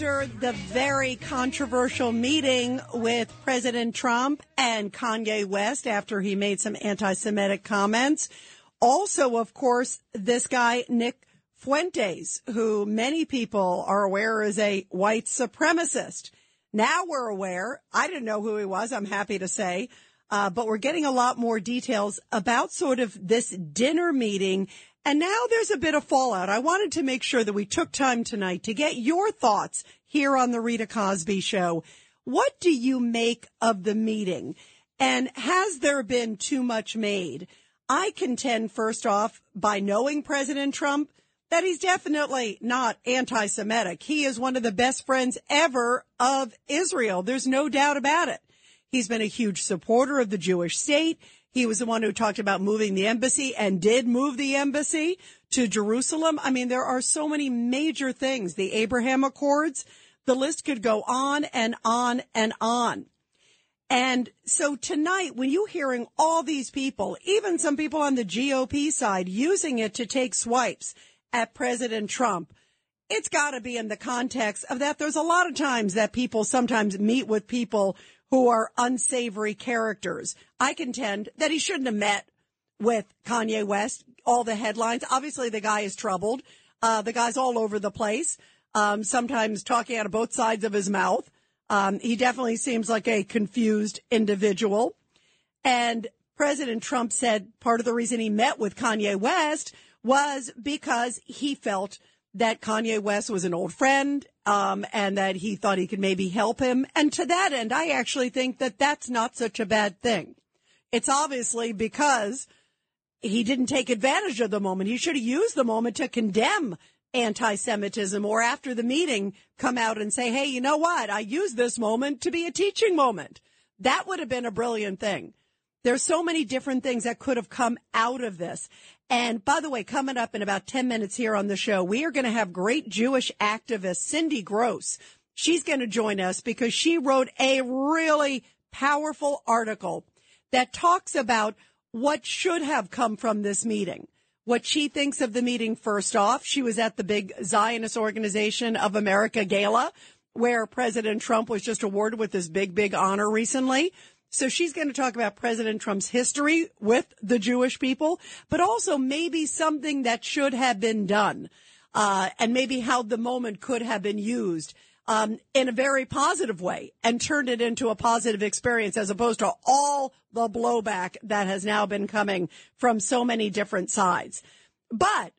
After the very controversial meeting with President Trump and Kanye West after he made some anti-Semitic comments. Also, of course, this guy, Nick Fuentes, who many people are aware is a white supremacist. Now we're aware. I didn't know who he was. I'm happy to say. Uh, but we're getting a lot more details about sort of this dinner meeting. And now there's a bit of fallout. I wanted to make sure that we took time tonight to get your thoughts here on the Rita Cosby show. What do you make of the meeting? And has there been too much made? I contend first off by knowing President Trump that he's definitely not anti-Semitic. He is one of the best friends ever of Israel. There's no doubt about it. He's been a huge supporter of the Jewish state. He was the one who talked about moving the embassy and did move the embassy to Jerusalem. I mean, there are so many major things. The Abraham Accords, the list could go on and on and on. And so tonight, when you're hearing all these people, even some people on the GOP side using it to take swipes at President Trump, it's got to be in the context of that. There's a lot of times that people sometimes meet with people who are unsavory characters. I contend that he shouldn't have met with Kanye West. All the headlines. Obviously, the guy is troubled. Uh, the guy's all over the place. Um, sometimes talking out of both sides of his mouth. Um, he definitely seems like a confused individual. And President Trump said part of the reason he met with Kanye West was because he felt that Kanye West was an old friend, um, and that he thought he could maybe help him. And to that end, I actually think that that's not such a bad thing. It's obviously because he didn't take advantage of the moment. He should have used the moment to condemn anti-Semitism or after the meeting come out and say, Hey, you know what? I used this moment to be a teaching moment. That would have been a brilliant thing. There's so many different things that could have come out of this. And by the way, coming up in about 10 minutes here on the show, we are going to have great Jewish activist Cindy Gross. She's going to join us because she wrote a really powerful article that talks about what should have come from this meeting. What she thinks of the meeting first off. She was at the big Zionist Organization of America gala where President Trump was just awarded with this big, big honor recently. So she's going to talk about President Trump's history with the Jewish people, but also maybe something that should have been done, uh, and maybe how the moment could have been used. Um, in a very positive way and turned it into a positive experience as opposed to all the blowback that has now been coming from so many different sides. But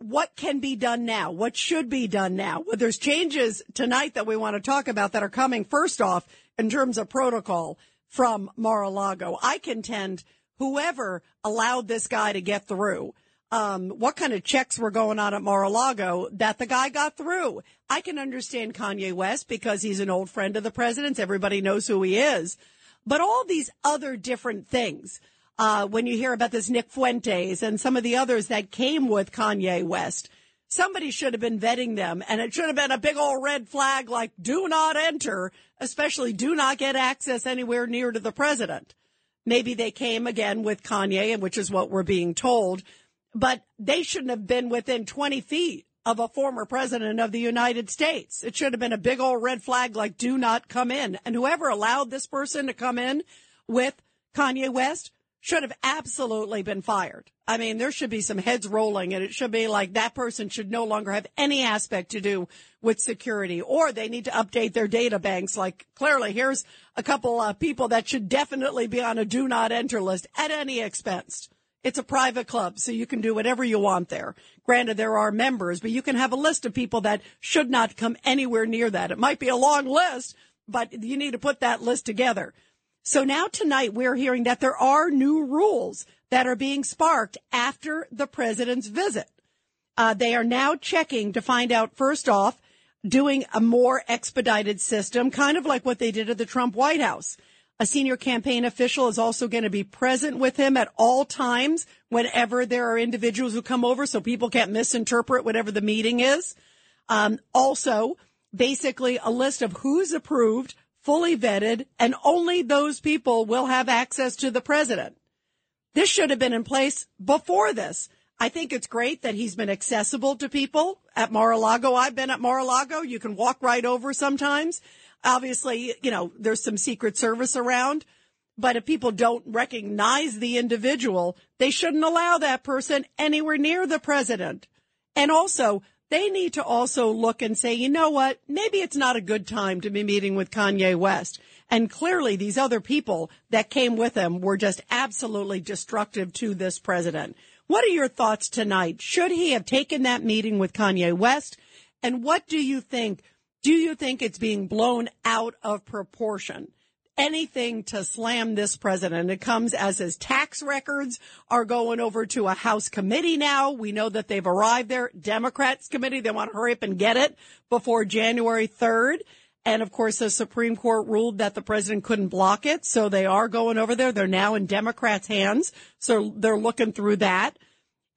what can be done now? What should be done now? Well, there's changes tonight that we want to talk about that are coming first off in terms of protocol from Mar-a-Lago. I contend whoever allowed this guy to get through, um, what kind of checks were going on at Mar-a-Lago that the guy got through. I can understand Kanye West because he's an old friend of the president's. Everybody knows who he is. But all these other different things, uh, when you hear about this Nick Fuentes and some of the others that came with Kanye West, somebody should have been vetting them and it should have been a big old red flag like do not enter, especially do not get access anywhere near to the president. Maybe they came again with Kanye, and which is what we're being told, but they shouldn't have been within 20 feet of a former president of the United States. It should have been a big old red flag like do not come in. And whoever allowed this person to come in with Kanye West should have absolutely been fired. I mean, there should be some heads rolling and it should be like that person should no longer have any aspect to do with security or they need to update their data banks. Like clearly here's a couple of people that should definitely be on a do not enter list at any expense. It's a private club, so you can do whatever you want there. Granted, there are members, but you can have a list of people that should not come anywhere near that. It might be a long list, but you need to put that list together. So now tonight we're hearing that there are new rules that are being sparked after the president's visit. Uh, they are now checking to find out first off, doing a more expedited system, kind of like what they did at the Trump White House. A senior campaign official is also going to be present with him at all times whenever there are individuals who come over so people can't misinterpret whatever the meeting is. Um, also, basically a list of who's approved, fully vetted, and only those people will have access to the president. This should have been in place before this. I think it's great that he's been accessible to people at Mar-a-Lago. I've been at Mar-a-Lago. You can walk right over sometimes. Obviously, you know, there's some secret service around, but if people don't recognize the individual, they shouldn't allow that person anywhere near the president. And also, they need to also look and say, you know what? Maybe it's not a good time to be meeting with Kanye West. And clearly these other people that came with him were just absolutely destructive to this president. What are your thoughts tonight? Should he have taken that meeting with Kanye West? And what do you think do you think it's being blown out of proportion? Anything to slam this president. It comes as his tax records are going over to a House committee now. We know that they've arrived there. Democrats committee, they want to hurry up and get it before January 3rd. And of course, the Supreme Court ruled that the president couldn't block it. So they are going over there. They're now in Democrats' hands. So they're looking through that.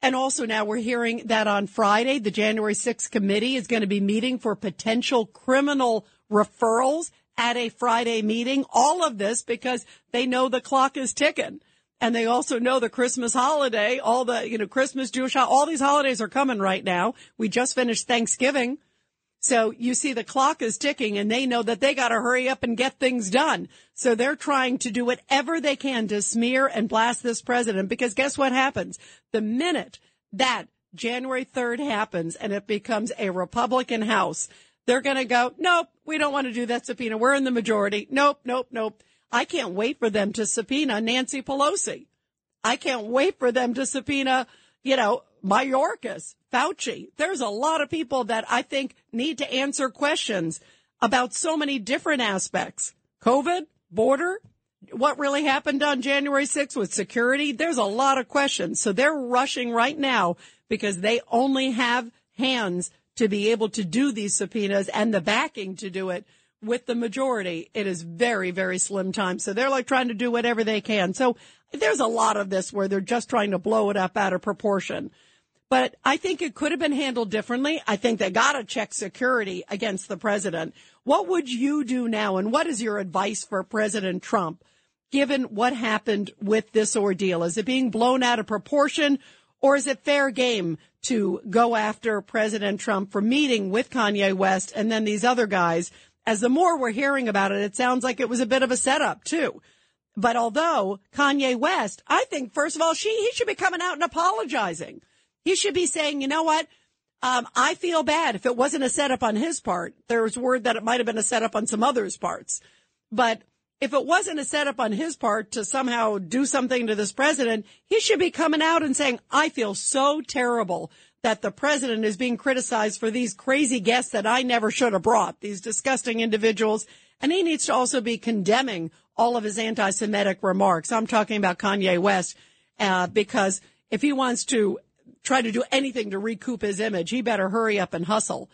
And also now we're hearing that on Friday, the January 6th committee is going to be meeting for potential criminal referrals at a Friday meeting. All of this because they know the clock is ticking. And they also know the Christmas holiday, all the, you know, Christmas, Jewish, all these holidays are coming right now. We just finished Thanksgiving. So you see the clock is ticking and they know that they got to hurry up and get things done. So they're trying to do whatever they can to smear and blast this president because guess what happens? The minute that January 3rd happens and it becomes a Republican House, they're going to go, nope, we don't want to do that subpoena. We're in the majority. Nope, nope, nope. I can't wait for them to subpoena Nancy Pelosi. I can't wait for them to subpoena, you know, Mayorkas, Fauci. There's a lot of people that I think need to answer questions about so many different aspects. COVID, border, what really happened on January 6th with security. There's a lot of questions. So they're rushing right now because they only have hands to be able to do these subpoenas and the backing to do it with the majority. It is very, very slim time. So they're like trying to do whatever they can. So there's a lot of this where they're just trying to blow it up out of proportion but I think it could have been handled differently. I think they got to check security against the president. What would you do now? And what is your advice for President Trump, given what happened with this ordeal? Is it being blown out of proportion or is it fair game to go after President Trump for meeting with Kanye West and then these other guys? As the more we're hearing about it, it sounds like it was a bit of a setup too. But although Kanye West, I think first of all, she, he should be coming out and apologizing. He should be saying, you know what? Um, I feel bad if it wasn't a setup on his part. There was word that it might have been a setup on some others' parts. But if it wasn't a setup on his part to somehow do something to this president, he should be coming out and saying, I feel so terrible that the president is being criticized for these crazy guests that I never should have brought, these disgusting individuals. And he needs to also be condemning all of his anti-Semitic remarks. I'm talking about Kanye West, uh, because if he wants to try to do anything to recoup his image, he better hurry up and hustle.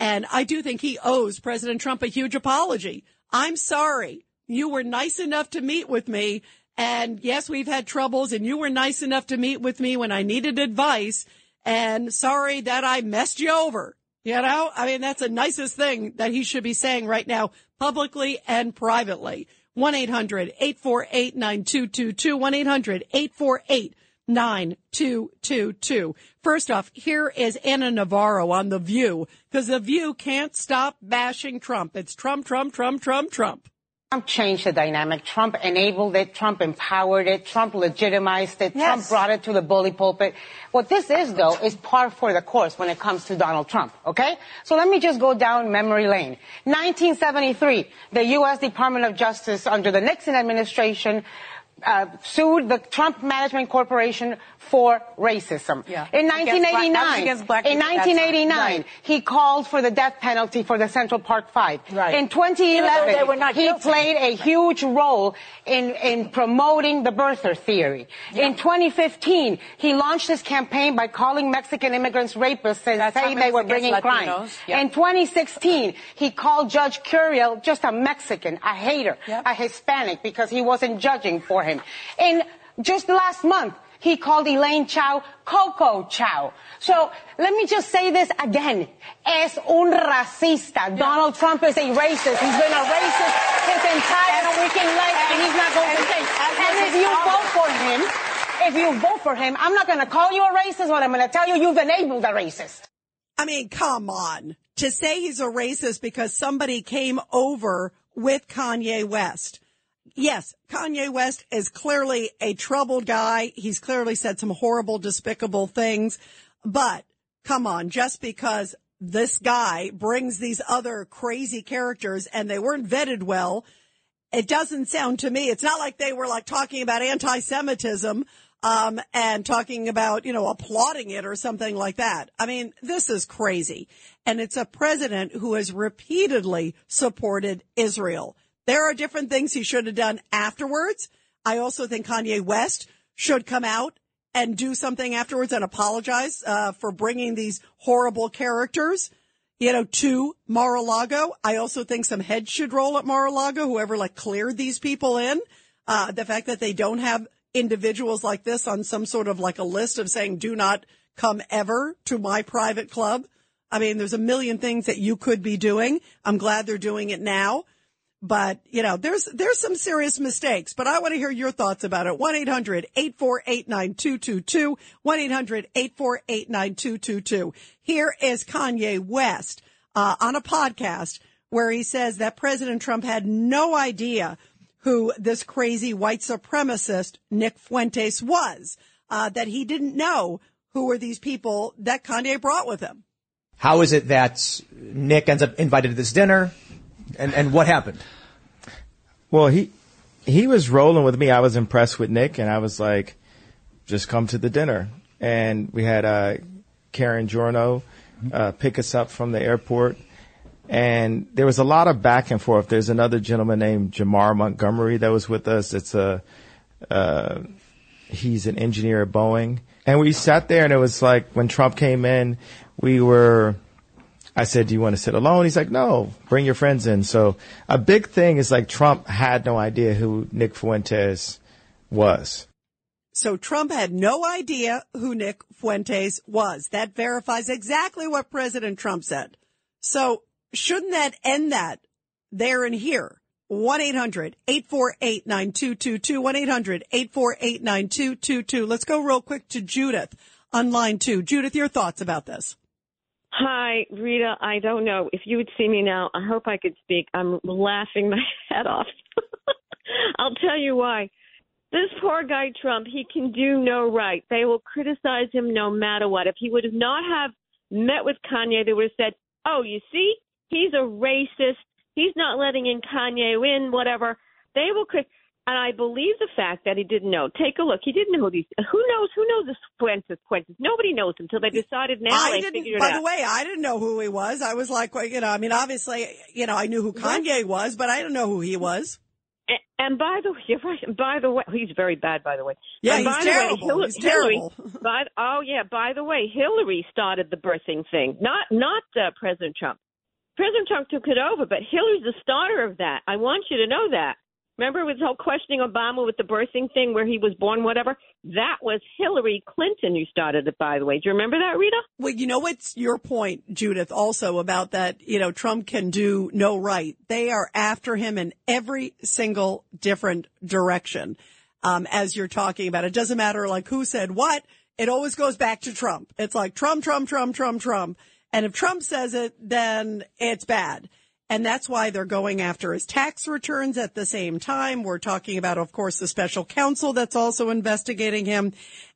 And I do think he owes President Trump a huge apology. I'm sorry. You were nice enough to meet with me. And yes, we've had troubles and you were nice enough to meet with me when I needed advice. And sorry that I messed you over. You know, I mean, that's the nicest thing that he should be saying right now, publicly and privately. 1-800-848-9222, 1-800-848 9222. First off, here is Ana Navarro on The View, because The View can't stop bashing Trump. It's Trump, Trump, Trump, Trump, Trump. Trump changed the dynamic. Trump enabled it. Trump empowered it. Trump legitimized it. Yes. Trump brought it to the bully pulpit. What this is, though, is par for the course when it comes to Donald Trump, okay? So let me just go down memory lane. 1973, the U.S. Department of Justice under the Nixon administration uh, sued the Trump Management Corporation for racism. Yeah. In Against black- 1989, against black in people at that time. 1989, Right. he called for the death penalty for the Central Park Five. Right. In 2011, they were not he guilty. played a huge role in, in promoting the birther theory. In 2015, he launched his campaign by calling Mexican immigrants rapists and That's saying they were bringing crime. Yeah. In 2016, he called Judge Curiel just a Mexican, a hater, Yep. a Hispanic because he wasn't judging for him. In just last month, he called Elaine Chao Coco Chao. So let me just say this again. Es un racista. Donald Trump is a racist. He's been a racist his entire freaking life and he's not going to change. And if you vote for him, if you vote for him, I'm not going to call you a racist, but I'm going to tell you you've enabled a racist. I mean, come on. To say he's a racist because somebody came over with Kanye West. Yes, Kanye West is clearly a troubled guy. He's clearly said some horrible, despicable things. But come on, just because this guy brings these other crazy characters and they weren't vetted well, it doesn't sound to me. It's not like they were like talking about anti-Semitism, um, and talking about, you know, applauding it or something like that. I mean, this is crazy. And it's a president who has repeatedly supported Israel. There are different things he should have done afterwards. I also think Kanye West should come out and do something afterwards and apologize, uh, for bringing these horrible characters you know, to Mar-a-Lago. I also think some heads should roll at Mar-a-Lago, whoever like cleared these people in. Uh, the fact that they don't have individuals like this on some sort of like a list of saying, do not come ever to my private club. I mean, there's a million things that you could be doing. I'm glad they're doing it now. But, you know, there's, there's some serious mistakes, but I want to hear your thoughts about it. 1-800-848-9222. 1-800-848-9222. Here is Kanye West, uh, on a podcast where he says that President Trump had no idea who this crazy white supremacist Nick Fuentes was, uh, that he didn't know who were these people that Kanye brought with him. How is it that Nick ends up invited to this dinner? And, and what happened? Well, he he was rolling with me. I was impressed with Nick, and I was like, just come to the dinner. And we had uh, Karen Giorno uh, pick us up from the airport. And there was a lot of back and forth. There's another gentleman named Jamar Montgomery that was with us. It's a, uh, he's an engineer at Boeing. And we sat there and it was like when Trump came in, we were, I said, do you want to sit alone? He's like, no, bring your friends in. So a big thing is like Trump had no idea who Nick Fuentes was. So Trump had no idea who Nick Fuentes was. That verifies exactly what President Trump said. So shouldn't that end that there and here? 1-800-848-9222. 1-800-848-9222. Let's go real quick to Judith on line two. Judith, your thoughts about this? Hi, Rita. I don't know if you would see me now. I hope I could speak. I'm laughing my head off. I'll tell you why. This poor guy Trump, he can do no right. They will criticize him no matter what. If he would not have met with Kanye, they would have said, "Oh, you see, he's a racist. He's not letting in Kanye in, whatever." They will crit. And I believe the fact that he didn't know. Take a look. He didn't know who these. Who knows? Who knows this Fuentes? Fuentes. Nobody knows until they decided now. I they didn't, figured it by out. the way, I didn't know who he was. I was like, well, you know, I mean, obviously, you know, I knew who Kanye was, but I didn't know who he was. And, and by the way, you're right. By the way, he's very bad. By the way, Yeah, And he's by terrible. The way, Hillary, He's terrible. Hillary, oh yeah. By the way, Hillary started the birthing thing, not not uh, President Trump. President Trump took it over, but Hillary's the starter of that. I want you to know that. Remember with the whole questioning Obama with the birthing thing where he was born, whatever? That was Hillary Clinton who started it, by the way. Do you remember that, Rita? Well, you know what's your point, Judith, also about that, you know, Trump can do no right. They are after him in every single different direction. Um, as you're talking about, it doesn't matter like who said what. It always goes back to Trump. It's like Trump, Trump, Trump, Trump, Trump. And if Trump says it, then it's bad. And that's why they're going after his tax returns at the same time. We're talking about, of course, the special counsel that's also investigating him.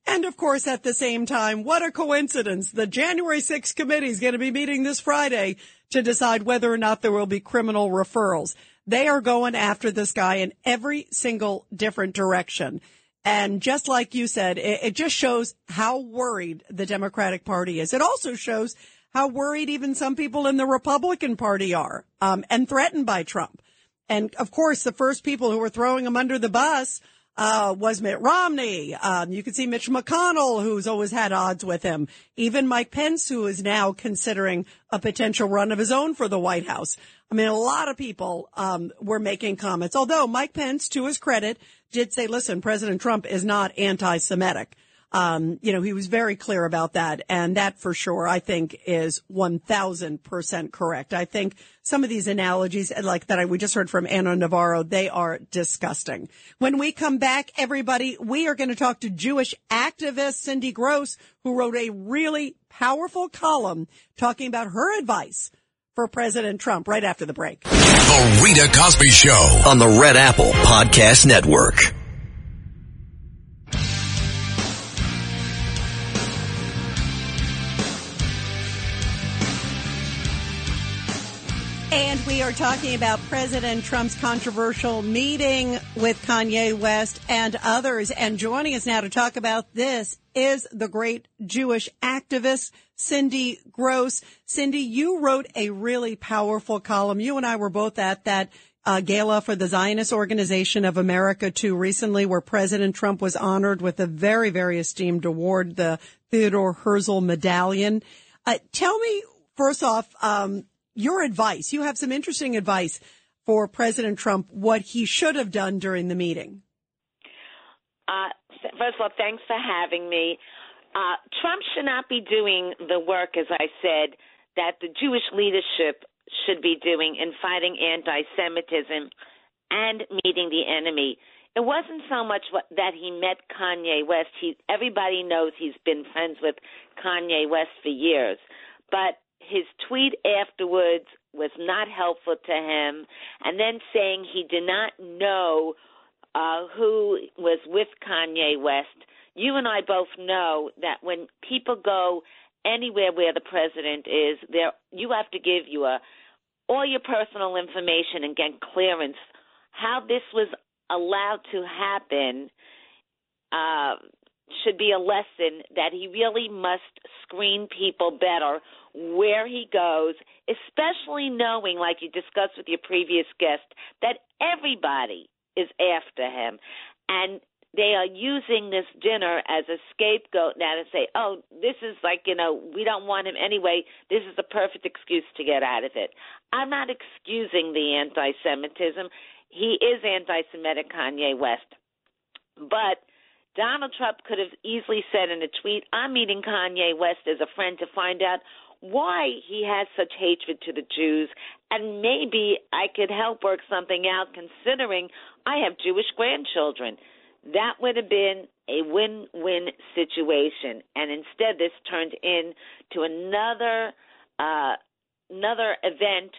And of course, at the same time, what a coincidence. The January 6th committee is going to be meeting this Friday to decide whether or not there will be criminal referrals. They are going after this guy in every single different direction. And just like you said, it, it just shows how worried the Democratic Party is. It also shows how worried even some people in the Republican Party are um, and threatened by Trump. And of course, the first people who were throwing him under the bus uh, was Mitt Romney. Um, you can see Mitch McConnell, who's always had odds with him. Even Mike Pence, who is now considering a potential run of his own for the White House. I mean, a lot of people um, were making comments. Although Mike Pence, to his credit, did say, "Listen, President Trump is not anti-Semitic." Um, you know, he was very clear about that. And that for sure, I think is 1000% correct. I think some of these analogies like that I, we just heard from Ana Navarro, they are disgusting. When we come back, everybody, we are going to talk to Jewish activist Cindy Gross, who wrote a really powerful column talking about her advice for President Trump right after the break. The Rita Cosby Show. on the Red Apple Podcast Network. And we are talking about President Trump's controversial meeting with Kanye West and others. And joining us now to talk about this is the great Jewish activist, Cindy Gross. Cindy, you wrote a really powerful column. You and I were both at that uh, gala for the Zionist Organization of America too recently, where President Trump was honored with a very, very esteemed award, the Theodore Herzl Medallion. Uh, tell me, first off, um, your advice. You have some interesting advice for President Trump, what he should have done during the meeting. Uh, first of all, thanks for having me. Uh, Trump should not be doing the work, as I said, that the Jewish leadership should be doing in fighting anti Semitism and meeting the enemy. It wasn't so much what, that he met Kanye West. He, everybody knows he's been friends with Kanye West for years. But his tweet afterwards was not helpful to him, and then saying he did not know uh, who was with Kanye West. You and I both know that when people go anywhere where the president is, there you have to give you a all your personal information and get clearance. How this was allowed to happen uh, should be a lesson that he really must screen people better where he goes, especially knowing, like you discussed with your previous guest, that everybody is after him. And they are using this dinner as a scapegoat now to say, oh, this is like, you know, we don't want him anyway. This is the perfect excuse to get out of it. I'm not excusing the anti Semitism. He is anti Semitic, Kanye West. But Donald Trump could have easily said in a tweet, I'm meeting Kanye West as a friend to find out why he has such hatred to the Jews, and maybe I could help work something out considering I have Jewish grandchildren. That would have been a win win situation. And instead, this turned into another. Uh, another event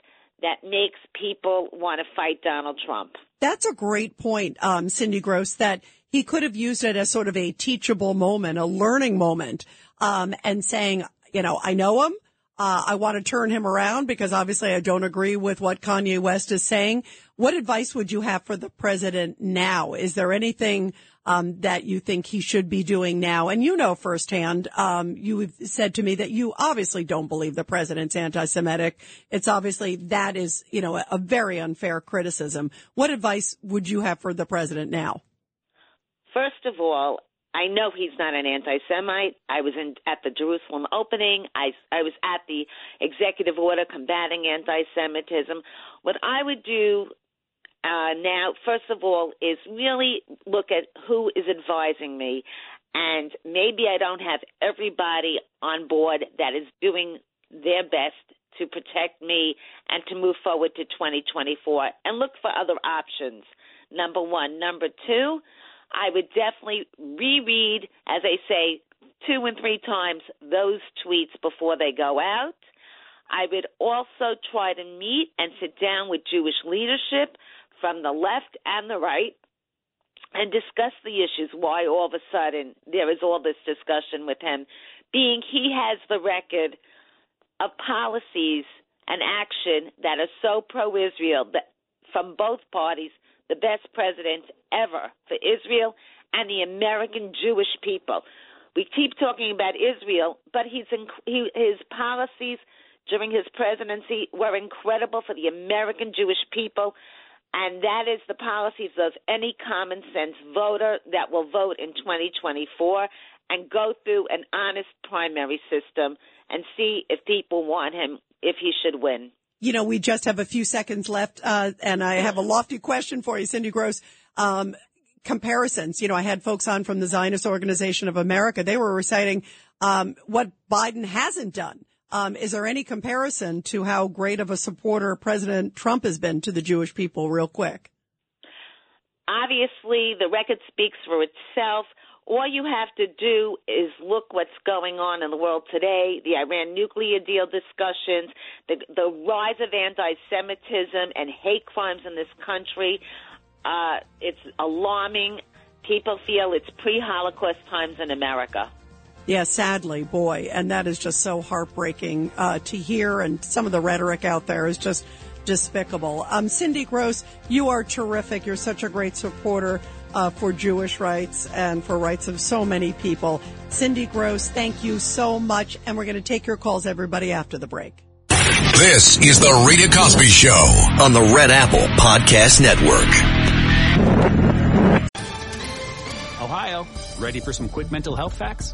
that makes people want to fight Donald Trump. That's a great point, um, Cindy Gross, that he could have used it as sort of a teachable moment, a learning moment, um, and saying, you know, I know him. Uh, I want to turn him around because obviously I don't agree with what Kanye West is saying. What advice would you have for the president now? Is there anything um, that you think he should be doing now? And you know firsthand, um, you have said to me that you obviously don't believe the president's anti-Semitic. It's obviously that is, you know, a, a very unfair criticism. What advice would you have for the president now? First of all, I know he's not an anti-Semite. I was in at the Jerusalem opening. I I was at the executive order combating anti-Semitism. What I would do uh, now, first of all, is really look at who is advising me, and maybe I don't have everybody on board that is doing their best to protect me and to move forward to 2024, and look for other options. Number one. Number two I would definitely reread, as I say, two and three times those tweets before they go out. I would also try to meet and sit down with Jewish leadership from the left and the right and discuss the issues. Why all of a sudden there is all this discussion with him, being he has the record of policies and action that are so pro Israel that from both parties the best president ever for Israel and the American Jewish people. We keep talking about Israel, but he's inc- he, his policies during his presidency were incredible for the American Jewish people. And that is the policies of any common sense voter that will vote in 2024 and go through an honest primary system and see if people want him, if he should win. You know, we just have a few seconds left, uh, and I have a lofty question for you, Cindy Gross. Um, comparisons. You know, I had folks on from the Zionist Organization of America. They were reciting um, what Biden hasn't done. Um, is there any comparison to how great of a supporter President Trump has been to the Jewish people, real quick? Obviously, the record speaks for itself. All you have to do is look what's going on in the world today, the Iran nuclear deal discussions, the, the rise of anti Semitism and hate crimes in this country. Uh, it's alarming. People feel it's pre Holocaust times in America. Yeah, sadly, boy, and that is just so heartbreaking uh, to hear. And some of the rhetoric out there is just despicable. Um, Cindy Gross, you are terrific. You're such a great supporter uh, for Jewish rights and for rights of so many people. Cindy Gross, thank you so much. And we're going to take your calls, everybody, after the break. This is the Rita Cosby Show on the Red Apple Podcast Network. Ohio, ready for some quick mental health facts?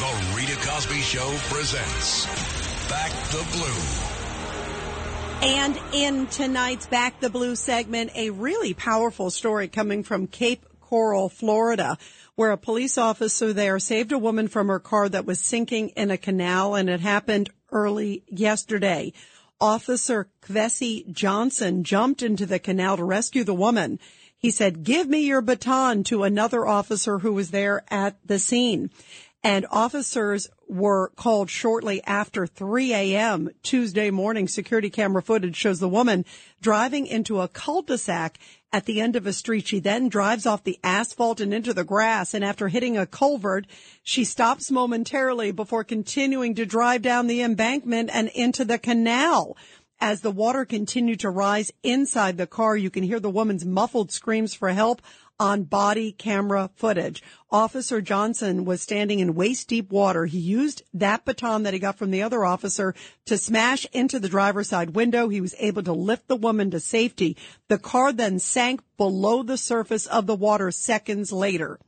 The Rita Cosby Show presents Back the Blue. And in tonight's Back the Blue segment, a really powerful story coming from Cape Coral, Florida, where a police officer there saved a woman from her car that was sinking in a canal, and it happened early yesterday. Officer Kvesi Johnson jumped into the canal to rescue the woman. He said, give me your baton to another officer who was there at the scene and officers were called shortly after 3 a.m. Tuesday morning. Security camera footage shows the woman driving into a cul-de-sac at the end of a street. She then drives off the asphalt and into the grass. And after hitting a culvert, she stops momentarily before continuing to drive down the embankment and into the canal. As the water continued to rise inside the car, you can hear the woman's muffled screams for help on body camera footage. Officer Johnson was standing in waist deep water. He used that baton that he got from the other officer to smash into the driver's side window. He was able to lift the woman to safety. The car then sank below the surface of the water seconds later.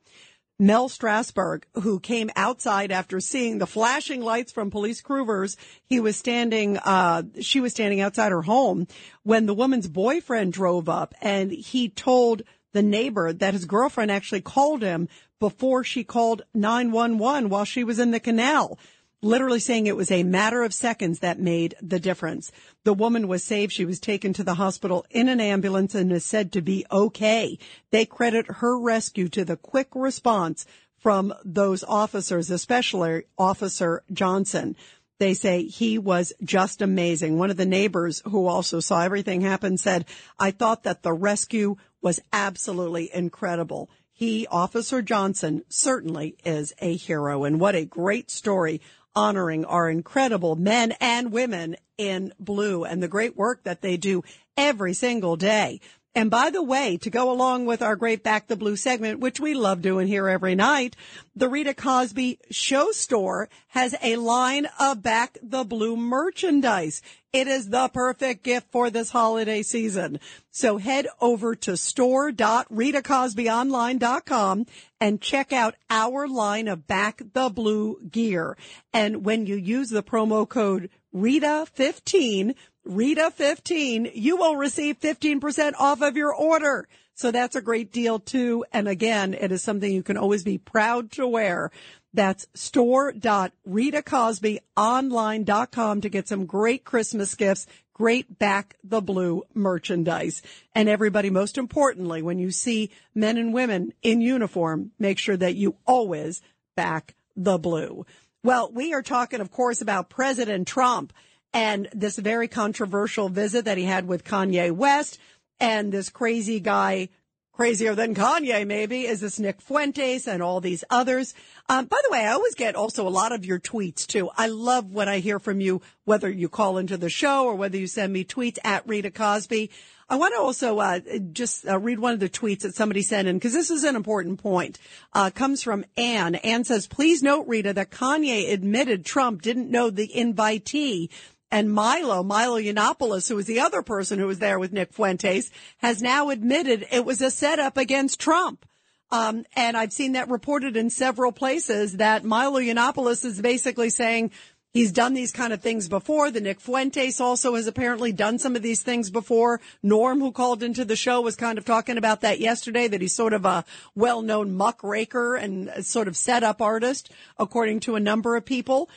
Mel Strasberg, who came outside after seeing the flashing lights from police cruisers, he was standing, uh, she was standing outside her home when the woman's boyfriend drove up and he told the neighbor that his girlfriend actually called him before she called 911 while she was in the canal, literally saying it was a matter of seconds that made the difference. The woman was saved. She was taken to the hospital in an ambulance and is said to be okay. They credit her rescue to the quick response from those officers, especially Officer Johnson. They say he was just amazing. One of the neighbors who also saw everything happen said, I thought that the rescue was absolutely incredible. He, Officer Johnson, certainly is a hero. And what a great story honoring our incredible men and women in blue and the great work that they do every single day. And by the way, to go along with our great Back the Blue segment, which we love doing here every night, the Rita Cosby Show Store has a line of Back the Blue merchandise. It is the perfect gift for this holiday season. So head over to store.ritacosbyonline.com and check out our line of Back the Blue gear. And when you use the promo code RITA15, Rita15, you will receive 15% off of your order. So that's a great deal too. And again, it is something you can always be proud to wear. That's store.ritacosbyonline.com to get some great Christmas gifts. great back the blue merchandise. And everybody, most importantly, when you see men and women in uniform, make sure that you always back the blue. Well, we are talking, of course, about President Trump and this very controversial visit that he had with Kanye West and this crazy guy, crazier than Kanye maybe, is this Nick Fuentes and all these others. Um, by the way, I always get also a lot of your tweets too. I love when I hear from you, whether you call into the show or whether you send me tweets at Rita Cosby. I want to also uh, just uh, read one of the tweets that somebody sent in because this is an important point. Uh, comes from Anne. Anne says, "Please note, Rita, that Kanye admitted Trump didn't know the invitee." And Milo, Milo Yiannopoulos, who was the other person who was there with Nick Fuentes, has now admitted it was a setup against Trump. Um, and I've seen that reported in several places that Milo Yiannopoulos is basically saying he's done these kind of things before. The Nick Fuentes also has apparently done some of these things before. Norm, who called into the show, was kind of talking about that yesterday, that he's sort of a well-known muckraker and sort of setup artist, according to a number of people.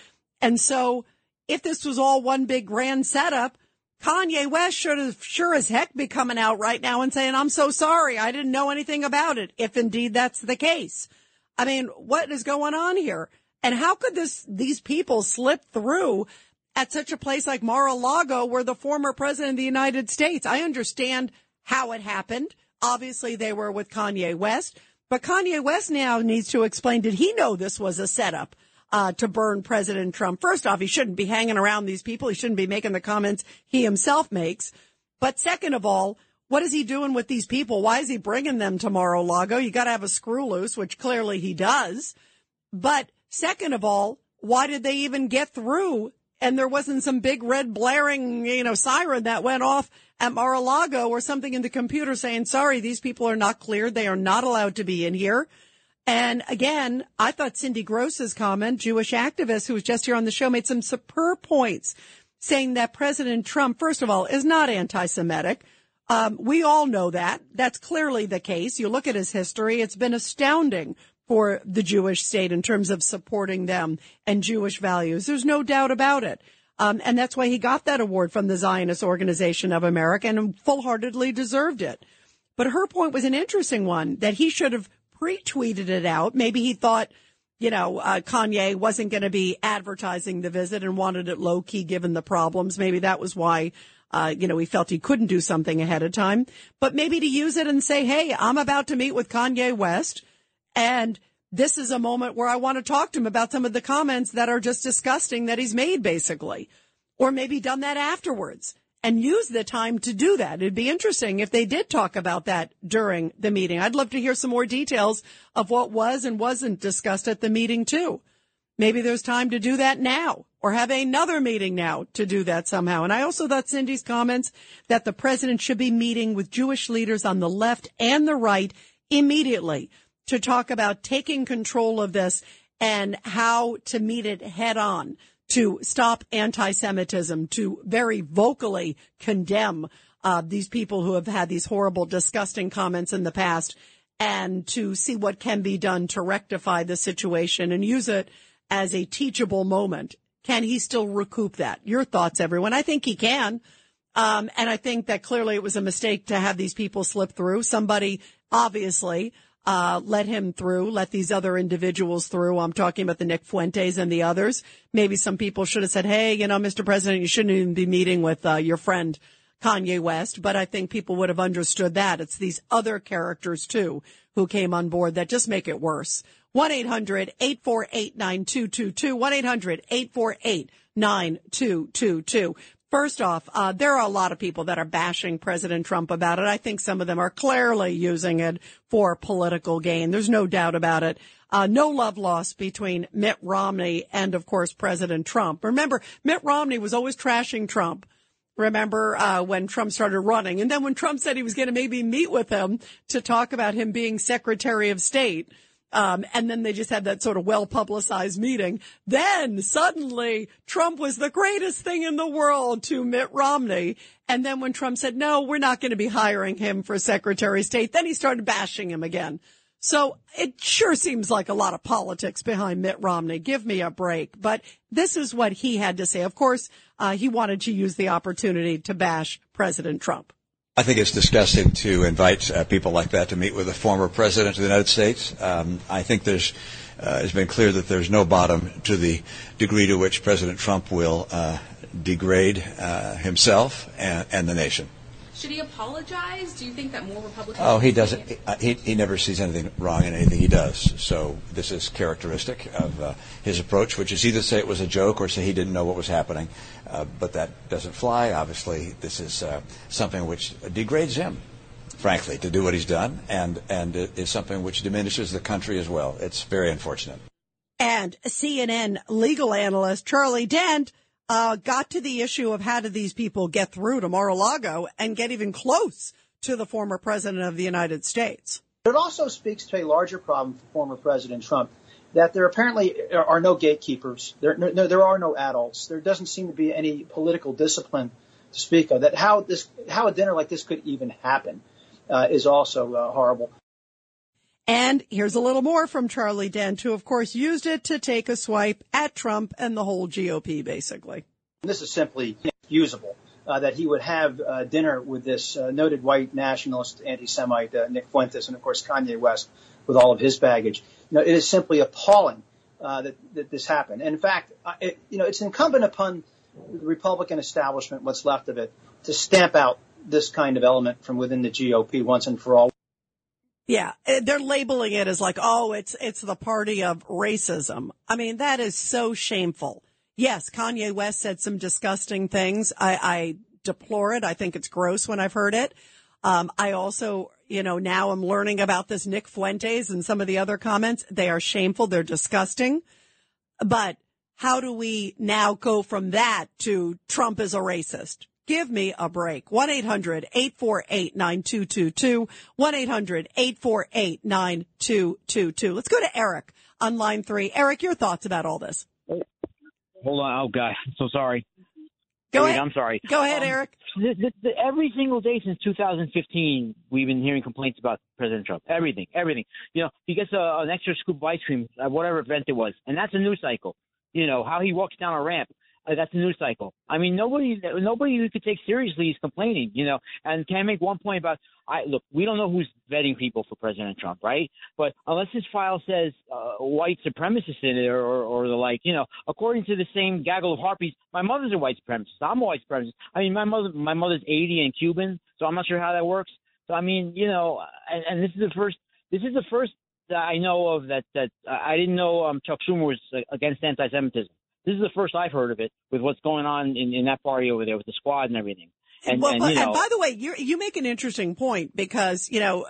And so if this was all one big grand setup, Kanye West should have sure as heck be coming out right now and saying, I'm so sorry. I didn't know anything about it. If indeed that's the case. I mean, what is going on here? And how could this, these people slip through at such a place like Mar-a-Lago where the former president of the United States, I understand how it happened. Obviously they were with Kanye West, but Kanye West now needs to explain, did he know this was a setup? uh, to burn President Trump. First off, he shouldn't be hanging around these people. He shouldn't be making the comments he himself makes. But second of all, what is he doing with these people? Why is he bringing them to Mar-a-Lago? You got to have a screw loose, which clearly he does. But second of all, why did they even get through? And there wasn't some big red blaring, you know, siren that went off at Mar-a-Lago or something in the computer saying, sorry, these people are not cleared. They are not allowed to be in here. And again, I thought Cindy Gross's comment, Jewish activist who was just here on the show, made some superb points saying that President Trump, first of all, is not anti-Semitic. Um, we all know that. That's clearly the case. You look at his history, it's been astounding for the Jewish state in terms of supporting them and Jewish values. There's no doubt about it. Um, and that's why he got that award from the Zionist Organization of America and full-heartedly deserved it. But her point was an interesting one that he should have pre-tweeted it out. Maybe he thought, you know, uh, Kanye wasn't going to be advertising the visit and wanted it low key given the problems. Maybe that was why, uh, you know, he felt he couldn't do something ahead of time, but maybe to use it and say, Hey, I'm about to meet with Kanye West and this is a moment where I want to talk to him about some of the comments that are just disgusting that he's made basically, or maybe done that afterwards and use the time to do that. It'd be interesting if they did talk about that during the meeting. I'd love to hear some more details of what was and wasn't discussed at the meeting too. Maybe there's time to do that now or have another meeting now to do that somehow. And I also thought Cindy's comments that the president should be meeting with Jewish leaders on the left and the right immediately to talk about taking control of this and how to meet it head on to stop anti-Semitism, to very vocally condemn uh, these people who have had these horrible, disgusting comments in the past, and to see what can be done to rectify the situation and use it as a teachable moment. Can he still recoup that? Your thoughts, everyone? I think he can. Um, and I think that clearly it was a mistake to have these people slip through. Somebody obviously uh, let him through, let these other individuals through. I'm talking about the Nick Fuentes and the others. Maybe some people should have said, Hey, you know, Mr. President, you shouldn't even be meeting with uh, your friend Kanye West. But I think people would have understood that. It's these other characters too who came on board that just make it worse. 1-800-848-9222. 1-800-848-9222. First off, uh, there are a lot of people that are bashing President Trump about it. I think some of them are clearly using it for political gain. There's no doubt about it. Uh, no love lost between Mitt Romney and, of course, President Trump. Remember, Mitt Romney was always trashing Trump. Remember uh, when Trump started running, and then when Trump said he was going to maybe meet with him to talk about him being Secretary of State. Um, and then they just had that sort of well publicized meeting. Then suddenly Trump was the greatest thing in the world to Mitt Romney. And then when Trump said, no, we're not going to be hiring him for Secretary of State, then he started bashing him again. So it sure seems like a lot of politics behind Mitt Romney. Give me a break. But this is what he had to say. Of course, uh, he wanted to use the opportunity to bash President Trump. I think it's disgusting to invite uh, people like that to meet with a former president of the United States. Um, I think there's uh, it's been clear that there's no bottom to the degree to which President Trump will uh, degrade uh, himself and, and the nation. Should he apologize? Do you think that more Republicans? Oh, he doesn't. He, he never sees anything wrong in anything he does. So this is characteristic of uh, his approach, which is either say it was a joke or say he didn't know what was happening. Uh, but that doesn't fly. Obviously, this is uh, something which degrades him, frankly, to do what he's done, and and it is something which diminishes the country as well. It's very unfortunate. And CNN legal analyst Charlie Dent uh, got to the issue of how did these people get through to Mar-a-Lago and get even close to the former president of the United States. It also speaks to a larger problem for former President Trump that there apparently are no gatekeepers. There, no, there are no adults. There doesn't seem to be any political discipline to speak of. That how this, how a dinner like this could even happen, uh, is also uh, horrible. And here's a little more from Charlie Dent, who of course used it to take a swipe at Trump and the whole GOP, basically. This is simply usable. Uh, that he would have uh, dinner with this uh, noted white nationalist anti-Semite uh, Nick Fuentes and of course Kanye West with all of his baggage. You know, it is simply appalling uh, that, that this happened. And in fact, uh, it, you know, it's incumbent upon the Republican establishment, what's left of it, to stamp out this kind of element from within the GOP once and for all. Yeah, eh, they're labeling it as like, oh, it's it's the party of racism. I mean, that is so shameful. Yes, Kanye West said some disgusting things. I, I deplore it. I think it's gross when I've heard it. Um, I also, you know, now I'm learning about this Nick Fuentes and some of the other comments. They are shameful. They're disgusting. But how do we now go from that to Trump is a racist? Give me a break. 1-800-848-9222. 1-800-848-9222. Let's go to Eric on line three. Eric, your thoughts about all this. Hold on. Oh, God. I'm so sorry. Go Wait, ahead. I'm sorry. Go ahead, Um, Eric. every single day since 2015, we've been hearing complaints about President Trump. Everything, everything. You know, he gets a, an extra scoop of ice cream at whatever event it was, and that's a news cycle. You know, how he walks down a ramp. Uh, that's a news cycle. I mean, nobody, nobody you could take seriously is complaining, you know. And can I make one point about? I look, we don't know who's vetting people for President Trump, right? But unless his file says uh, white supremacist in it or, or, or the like, you know, according to the same gaggle of harpies, my mother's a white supremacist. I'm a white supremacist. I mean, my mother, my mother's 80 and Cuban, so I'm not sure how that works. So I mean, you know, and, and this is the first, this is the first that I know of that that I didn't know um, Chuck Schumer was uh, against anti-Semitism. This is the first I've heard of it with what's going on in, in that party over there with the squad and everything. And, well, and, you know, and by the way, you you make an interesting point because you know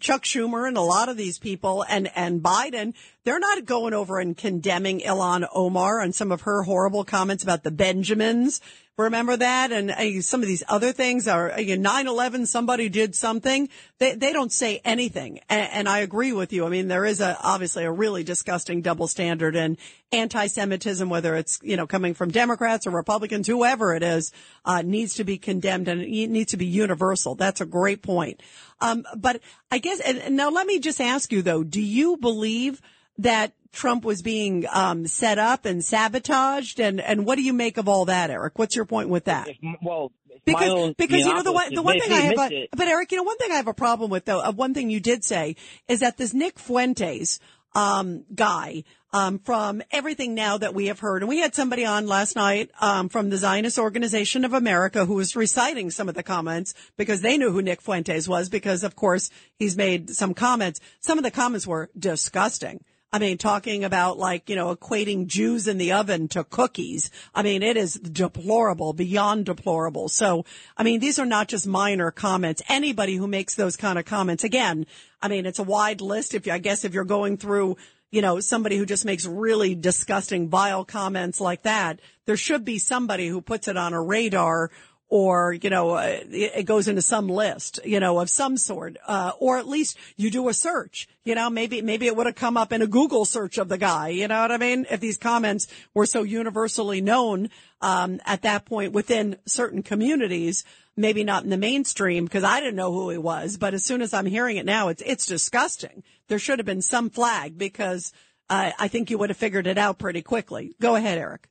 Chuck Schumer and a lot of these people and and Biden, they're not going over and condemning Ilhan Omar and some of her horrible comments about the Benjamins. Remember that? And uh, some of these other things are uh, 9/11. Somebody did something. They they don't say anything. And, and I agree with you. I mean, there is a obviously a really disgusting double standard and anti-Semitism, whether it's you know coming from Democrats or Republicans, whoever it is, uh, needs to be condemned and it needs to be universal. That's a great point. Um, but I guess and, and now let me just ask you though: Do you believe that Trump was being um, set up and sabotaged? And and what do you make of all that, Eric? What's your point with that? well, Because, because you know the one the one thing I have a, but Eric you know one thing I have a problem with though uh, one thing you did say is that this Nick Fuentes um, guy um, from everything now that we have heard and we had somebody on last night um, from the Zionist Organization of America who was reciting some of the comments because they knew who Nick Fuentes was because of course he's made some comments some of the comments were disgusting. I mean, talking about like, you know, equating Jews in the oven to cookies. I mean, it is deplorable, beyond deplorable. So, I mean, these are not just minor comments. Anybody who makes those kind of comments, again, I mean, it's a wide list. If you, I guess if you're going through, you know, somebody who just makes really disgusting, vile comments like that, there should be somebody who puts it on a radar or, you know, uh, it goes into some list, you know, of some sort, uh, or at least you do a search, you know, maybe, maybe it would have come up in a Google search of the guy, you know what I mean? If these comments were so universally known, um, at that point within certain communities, maybe not in the mainstream because I didn't know who he was, but as soon as I'm hearing it now, it's, it's disgusting. There should have been some flag because, uh, I think you would have figured it out pretty quickly. Go ahead, Eric.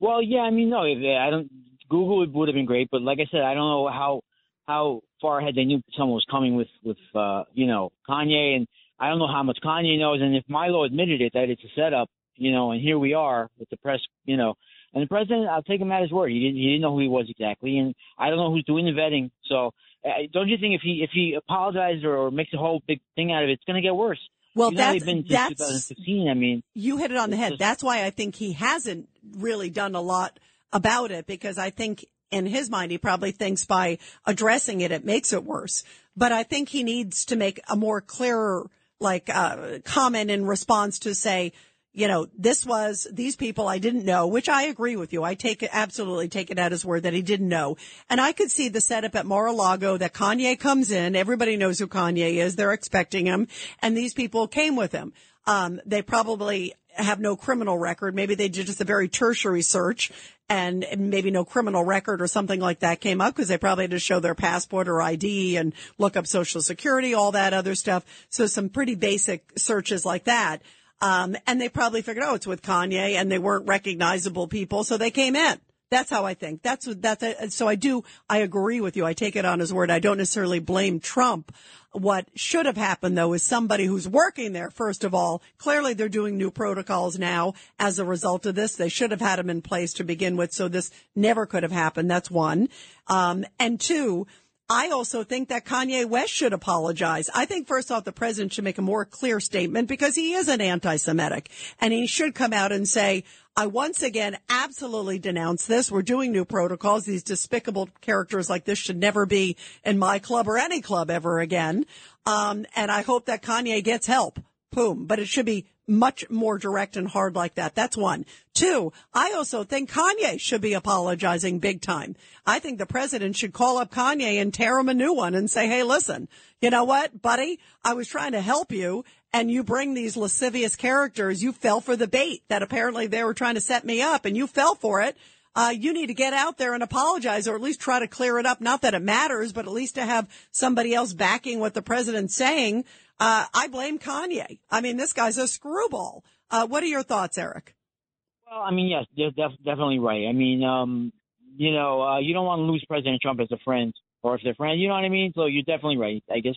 Well, yeah, I mean, no, I don't. Google would, would have been great, but like I said, I don't know how how far ahead they knew someone was coming with with uh, you know Kanye, and I don't know how much Kanye knows. And if Milo admitted it that it's a setup, you know, and here we are with the press, you know, and the president, I'll take him at his word. He didn't he didn't know who he was exactly, and I don't know who's doing the vetting. So, uh, don't you think if he if he apologizes or, or makes a whole big thing out of it, it's going to get worse? Well, He's that's- that's- 2016. I mean, You hit it on the head. That's why I think he hasn't really done a lot about it because I think in his mind, he probably thinks by addressing it, it makes it worse. But I think he needs to make a more clearer, like, uh, comment in response to say, you know, this was these people I didn't know, which I agree with you. I take it, absolutely take it at his word that he didn't know. And I could see the setup at Mar-a-Lago that Kanye comes in. Everybody knows who Kanye is. They're expecting him. And these people came with him. Um, they probably have no criminal record. Maybe they did just a very tertiary search and maybe no criminal record or something like that came up because they probably had to show their passport or ID and look up social security, all that other stuff. So some pretty basic searches like that. Um, and they probably figured, oh, it's with Kanye and they weren't recognizable people. So they came in. That's how I think. That's what, that's, a, so I do, I agree with you. I take it on his word. I don't necessarily blame Trump. What should have happened though is somebody who's working there, first of all, clearly they're doing new protocols now as a result of this. They should have had them in place to begin with. So this never could have happened. That's one. Um, and two, I also think that Kanye West should apologize. I think first off, the president should make a more clear statement because he is an anti-Semitic and he should come out and say, I once again absolutely denounce this. We're doing new protocols. These despicable characters like this should never be in my club or any club ever again. Um, and I hope that Kanye gets help. Boom. But it should be much more direct and hard like that. That's one. Two, I also think Kanye should be apologizing big time. I think the president should call up Kanye and tear him a new one and say, Hey, listen, you know what, buddy? I was trying to help you and you bring these lascivious characters. You fell for the bait that apparently they were trying to set me up and you fell for it. Uh, you need to get out there and apologize or at least try to clear it up. Not that it matters, but at least to have somebody else backing what the president's saying. Uh, I blame Kanye. I mean, this guy's a screwball. Uh, what are your thoughts, Eric? Well, I mean, yes, they're def- definitely right. I mean, um, you know, uh, you don't want to lose President Trump as a friend, or if they're friends, you know what I mean. So you're definitely right. I guess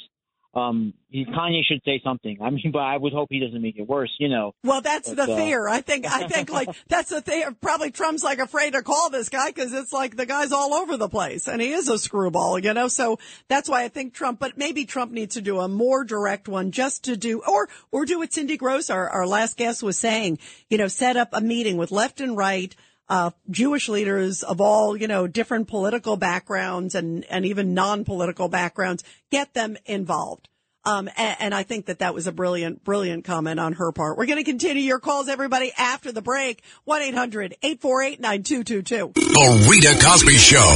um, Kanye should say something. I mean, but I would hope he doesn't make it worse. You know. Well, that's But, the uh, fear. I think, I think like that's the thing. Probably Trump's like afraid to call this guy because it's like the guy's all over the place and he is a screwball, you know? So that's why I think Trump, but maybe Trump needs to do a more direct one just to do, or, or do what Cindy Grosz, our, our last guest was saying, you know, set up a meeting with left and right, uh, Jewish leaders of all, you know, different political backgrounds and, and even non-political backgrounds, get them involved. Um, and, and I think that that was a brilliant, brilliant comment on her part. We're going to continue your calls, everybody, after the break. 1-800-848-9222. The Rita Cosby Show.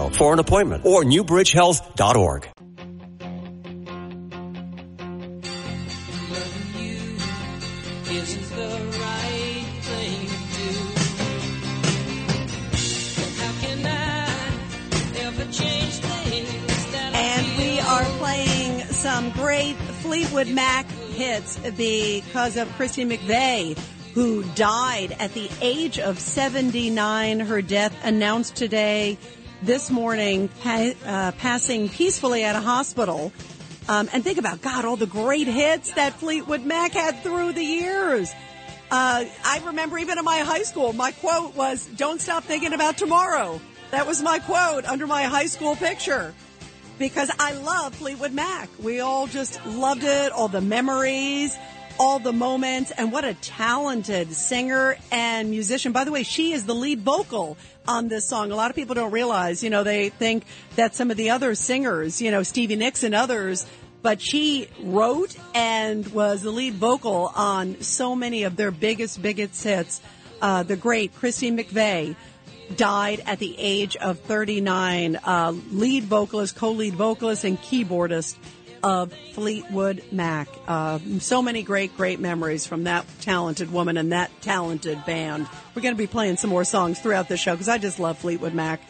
for an appointment or newbridgehealth.org. And we are playing some great Fleetwood Mac hits because of Christy McVie, who died at the age of 79. Her death announced today, this morning, pa- uh, passing peacefully at a hospital. Um, and think about, God, all the great hits that Fleetwood Mac had through the years. Uh, I remember even in my high school, my quote was, don't stop thinking about tomorrow. That was my quote under my high school picture because I love Fleetwood Mac. We all just loved it, all the memories, all the moments, and what a talented singer and musician. By the way, she is the lead vocal on this song. A lot of people don't realize, you know, they think that some of the other singers, you know, Stevie Nicks and others, but she wrote and was the lead vocal on so many of their biggest, biggest hits. Uh, the great Christy McVie died at the age of 39. Uh, lead vocalist, co-lead vocalist, and keyboardist of Fleetwood Mac. Uh, so many great, great memories from that talented woman and that talented band. We're going to be playing some more songs throughout the show because I just love Fleetwood Mac.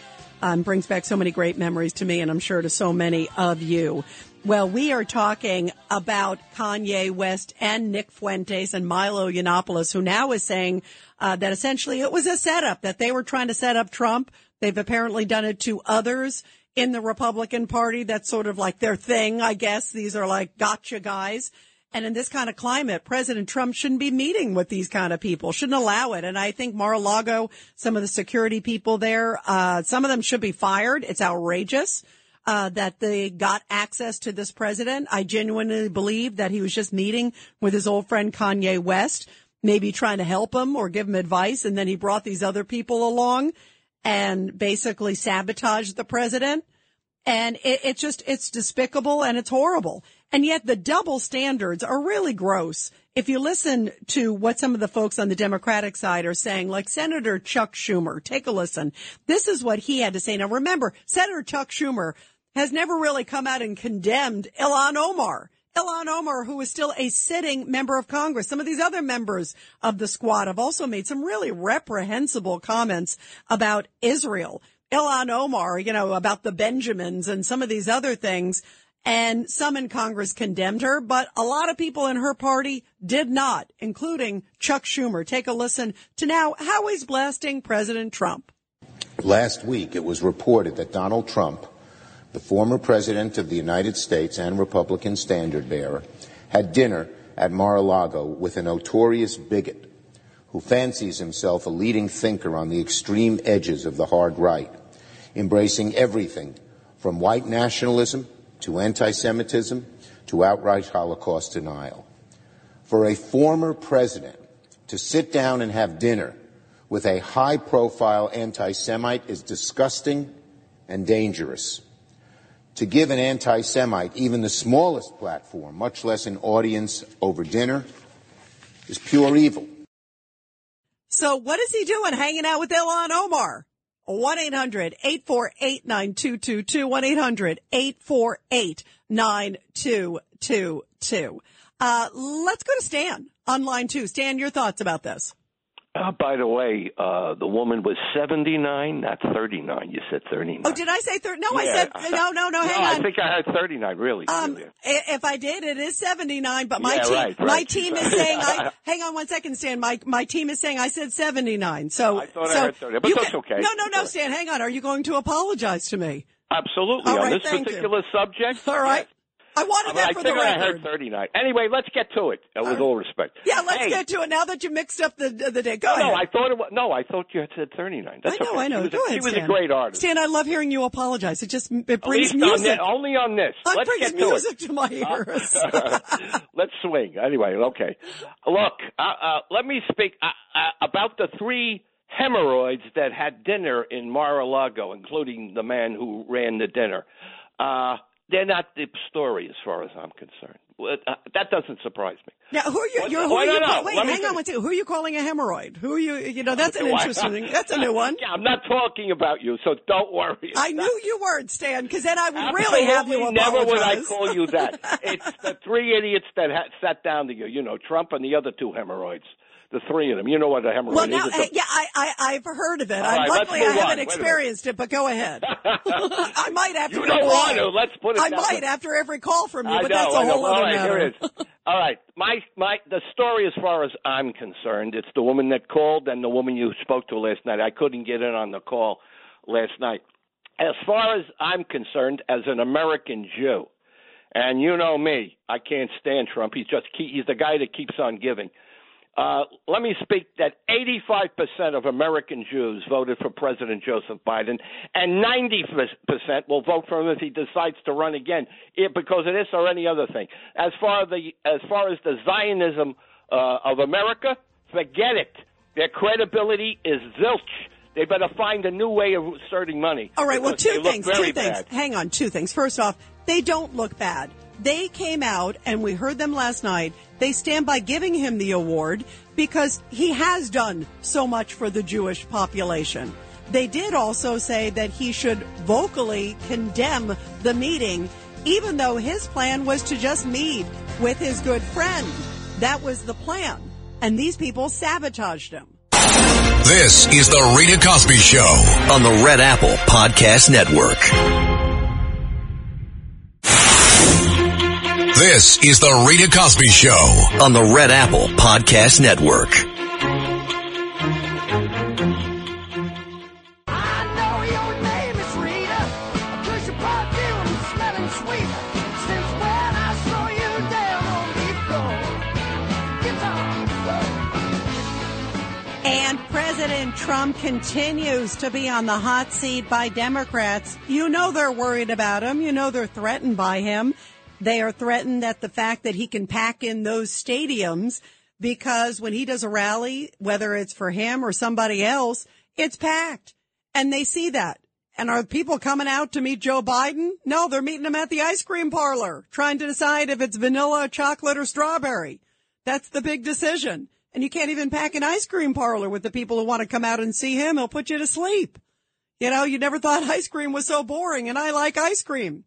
Um, brings back so many great memories to me, and I'm sure to so many of you. Well, we are talking about Kanye West and Nick Fuentes and Milo Yiannopoulos, who now is saying uh, that essentially it was a setup, that they were trying to set up Trump. They've apparently done it to others in the Republican Party. That's sort of like their thing, I guess. These are like gotcha guys. And in this kind of climate, President Trump shouldn't be meeting with these kind of people, shouldn't allow it. And I think Mar-a-Lago, some of the security people there, uh, some of them should be fired. It's outrageous. Uh, that they got access to this president. I genuinely believe that he was just meeting with his old friend Kanye West, maybe trying to help him or give him advice. And then he brought these other people along and basically sabotage the president. And it, it's just, it's despicable and it's horrible. And yet the double standards are really gross. If you listen to what some of the folks on the Democratic side are saying, like Senator Chuck Schumer, take a listen. This is what he had to say. Now remember, Senator Chuck Schumer has never really come out and condemned Ilhan Omar. Ilhan Omar, who is still a sitting member of Congress. Some of these other members of the squad have also made some really reprehensible comments about Israel. Ilhan Omar, you know, about the Benjamins and some of these other things. And some in Congress condemned her, but a lot of people in her party did not, including Chuck Schumer. Take a listen to now how he's blasting President Trump. Last week, it was reported that Donald Trump the former President of the United States and Republican standard bearer, had dinner at Mar-a-Lago with a notorious bigot who fancies himself a leading thinker on the extreme edges of the hard right, embracing everything from white nationalism to anti-Semitism to outright Holocaust denial. For a former president to sit down and have dinner with a high-profile anti-Semite is disgusting and dangerous to give an anti Semite even the smallest platform, much less an audience over dinner, is pure evil. So, what is he doing hanging out with Ilhan Omar? 1 800 848 9222. 1 800 848 9222. Uh, let's go to Stan on line two. Stan, your thoughts about this? Uh, by the way, uh, the woman was 79, not 39. You said 39. Oh, did I say 30? No, I said, no, no, no, hang no, on. I think I had 39, really. Um, i- if I did, it is 79, but my Yeah, team, right, my team is saying, I, hang on one second, Stan, my, my team is saying I said 79. So, I thought I so heard 30, but that's okay. No, no, no, Stan, hang on. Are you going to apologize to me? Absolutely. All on right, this thank you. particular subject. All right. I wanted that I for think the I heard 39. Anyway, let's get to it, uh, with all respect. Yeah, let's Hey, get to it now that you mixed up the, the day. Go no, ahead. no, I thought it was, no, I thought you had said 39. That's I know, okay. I know. He was, Go a, ahead, he was Stan. a great artist. Stan, I love hearing you apologize. It just it brings least on music. only on this. It Let's brings get to music it. to my ears. Let's swing. Anyway, okay. Look, uh, uh, let me speak uh, uh, about the three hemorrhoids that had dinner in Mar-a-Lago, including the man who ran the dinner. Uh, they're not the story as far as I'm concerned. Uh, that doesn't surprise me. Now, who are you? What- who are you wait, hang on one second. Who are you calling a hemorrhoid? Who are you? You know, that's an interesting. That's a new one. Yeah, I'm not talking about you, so don't worry. I knew you weren't, Stan, because then I would really have you apologize. Never would I call you that. it's the three idiots that ha- sat down to you. You know, Trump and the other two hemorrhoids. The three of them. You know what a hemorrhoid Well, now, is? Uh, yeah, I, I, I've heard of it. I, right, luckily, I haven't minute. experienced it, but go ahead. I might after You don't want to. Let's put it I might way. after every call from you, I but know, that's a I whole All other right, matter. here it is. All right, my my the story as far as I'm concerned, it's the woman that called and the woman you spoke to last night. I couldn't get in on the call last night. As far as I'm concerned, as an American Jew, and you know me, I can't stand Trump. He's just he's the guy that keeps on giving. Uh, let me speak that 85% of American Jews voted for President Joseph Biden, and 90% will vote for him if he decides to run again, because of this or any other thing. As far as the as far as the Zionism uh, of America, forget it. Their credibility is zilch. They better find a new way of starting money. All right, well, two things. Two things. bad. Hang on, two things. First off, they don't look bad. They came out, and we heard them last night. They stand by giving him the award because he has done so much for the Jewish population. They did also say that he should vocally condemn the meeting, even though his plan was to just meet with his good friend. That was the plan. And these people sabotaged him. This is the Rita Cosby Show on the Red Apple Podcast Network. This is the Rita Cosby Show on the Red Apple Podcast Network. And President Trump continues to be on the hot seat by Democrats. You know they're worried about him. You know they're threatened by him. They are threatened at the fact that he can pack in those stadiums because when he does a rally, whether it's for him or somebody else, it's packed. And they see that. And are people coming out to meet Joe Biden? No, they're meeting him at the ice cream parlor, trying to decide if it's vanilla, chocolate, or strawberry. That's the big decision. And you can't even pack an ice cream parlor with the people who want to come out and see him. He'll put you to sleep. You know, you never thought ice cream was so boring and I like ice cream.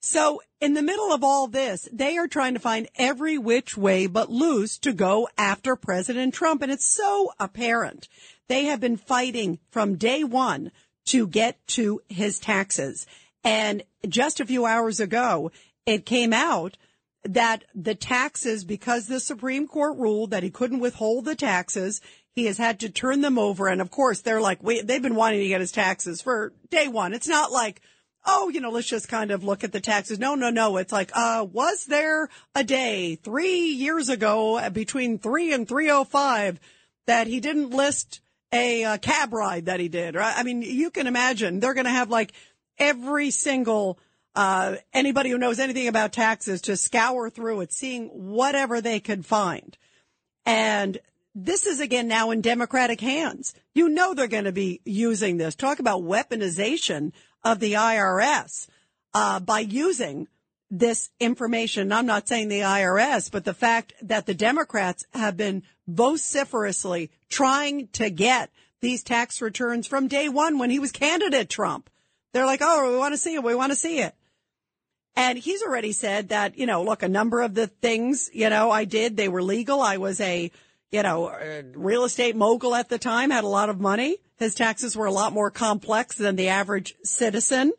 So in the middle of all this, they are trying to find every which way but loose to go after President Trump. And it's so apparent. They have been fighting from day one to get to his taxes. And just a few hours ago, it came out that the taxes, because the Supreme Court ruled that he couldn't withhold the taxes, he has had to turn them over. And of course, they're like, wait, they've been wanting to get his taxes for day one. It's not like, oh, you know, let's just kind of look at the taxes. No, no, no. It's like, uh, was there a day three years ago uh, between three and 305 that he didn't list a uh, cab ride that he did? Right? I mean, you can imagine they're going to have like every single uh, anybody who knows anything about taxes to scour through it, seeing whatever they could find. And this is again now in Democratic hands. You know they're going to be using this. Talk about weaponization of the IRS uh, by using this information. I'm not saying the IRS, but the fact that the Democrats have been vociferously trying to get these tax returns from day one when he was candidate Trump. They're like, oh, we want to see it. We want to see it. And he's already said that, you know, look, a number of the things, you know, I did, they were legal. I was a, you know, uh, real estate mogul at the time, had a lot of money. His taxes were a lot more complex than the average citizen.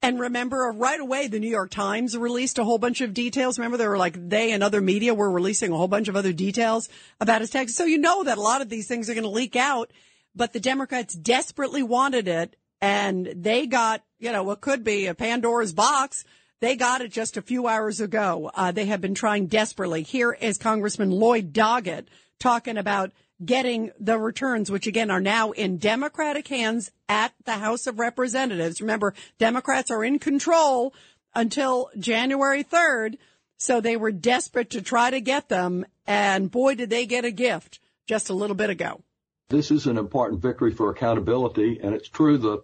And remember, uh, right away, the New York Times released a whole bunch of details. Remember, they were like, they and other media were releasing a whole bunch of other details about his taxes. So you know that a lot of these things are going to leak out, but the Democrats desperately wanted it. And they got, you know, what could be a Pandora's box. They got it just a few hours ago. Uh, they have been trying desperately. Here is Congressman Lloyd Doggett talking about getting the returns, which again are now in Democratic hands at the House of Representatives. Remember, Democrats are in control until January 3rd. So they were desperate to try to get them. And boy, did they get a gift just a little bit ago. This is an important victory for accountability. And it's true the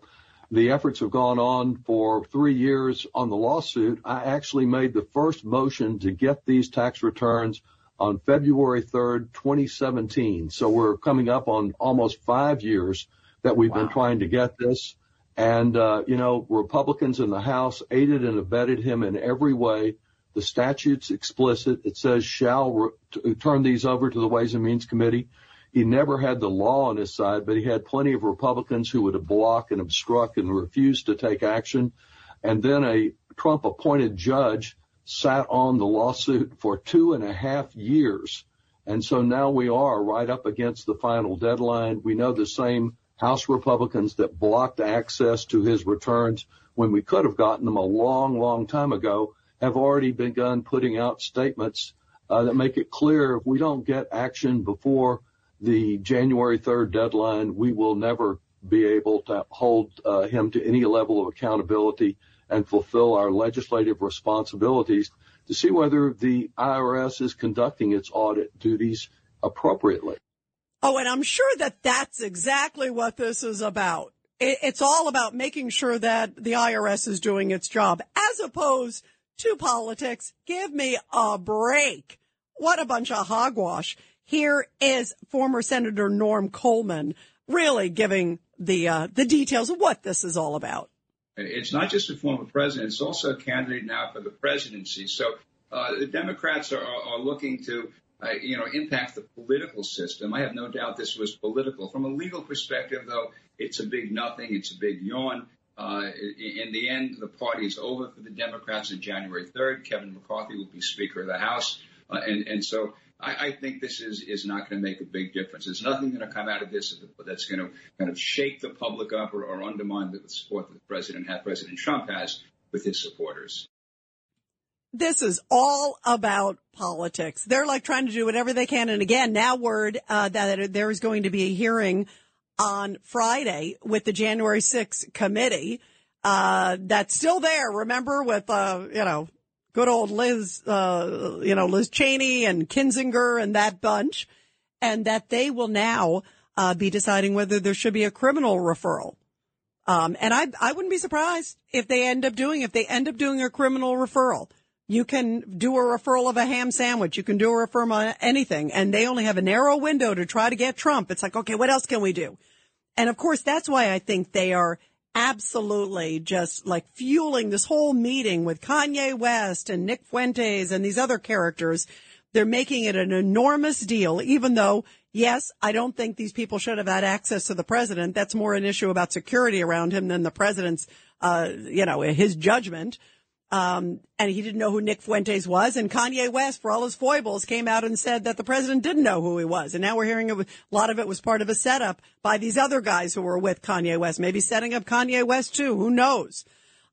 the efforts have gone on for three years on the lawsuit. I actually made the first motion to get these tax returns on February 3rd, 2017. So we're coming up on almost five years that we've been trying to get this. And, uh, you know, Republicans in the House aided and abetted him in every way. The statute's explicit. It says shall re- turn these over to the Ways and Means Committee. He never had the law on his side, but he had plenty of Republicans who would block and obstruct and refuse to take action. And then a Trump appointed judge sat on the lawsuit for two and a half years. And so now we are right up against the final deadline. We know the same House Republicans that blocked access to his returns when we could have gotten them a long, long time ago have already begun putting out statements uh, that make it clear if we don't get action before the January 3rd deadline, we will never be able to hold uh, him to any level of accountability and fulfill our legislative responsibilities to see whether the IRS is conducting its audit duties appropriately. Oh, and I'm sure that that's exactly what this is about. It's all about making sure that the IRS is doing its job as opposed to politics. Give me a break. What a bunch of hogwash. Here is former Senator Norm Coleman really giving the uh, the details of what this is all about. It's not just a former president; it's also a candidate now for the presidency. So uh, the Democrats are, are looking to, uh, you know, impact the political system. I have no doubt this was political. From a legal perspective, though, it's a big nothing. It's a big yawn. Uh, in the end, the party is over for the Democrats on January 3rd. Kevin McCarthy will be Speaker of the House. Uh, and, and so I, I think this is, is not going to make a big difference. There's nothing going to come out of this that's going to kind of shake the public up or, or undermine the support that president President Trump has with his supporters. This is all about politics. They're like trying to do whatever they can. And again, now word uh, that there is going to be a hearing on Friday with the January 6th committee. Uh, that's still there. Remember with, uh, you know, good old Liz, uh, you know, Liz Cheney and Kinzinger and that bunch, and that they will now uh, be deciding whether there should be a criminal referral. Um, and I, I wouldn't be surprised if they end up doing, if they end up doing a criminal referral. You can do a referral of a ham sandwich. You can do a referral of anything. And they only have a narrow window to try to get Trump. It's like, okay, what else can we do? And of course, that's why I think they are absolutely just like fueling this whole meeting with Kanye West and Nick Fuentes and these other characters. They're making it an enormous deal, even though, yes, I don't think these people should have had access to the president. That's more an issue about security around him than the president's, uh, you know, his judgment. Um, and he didn't know who Nick Fuentes was. And Kanye West, for all his foibles, came out and said that the president didn't know who he was. And now we're hearing a lot of it was part of a setup by these other guys who were with Kanye West, maybe setting up Kanye West too. Who knows?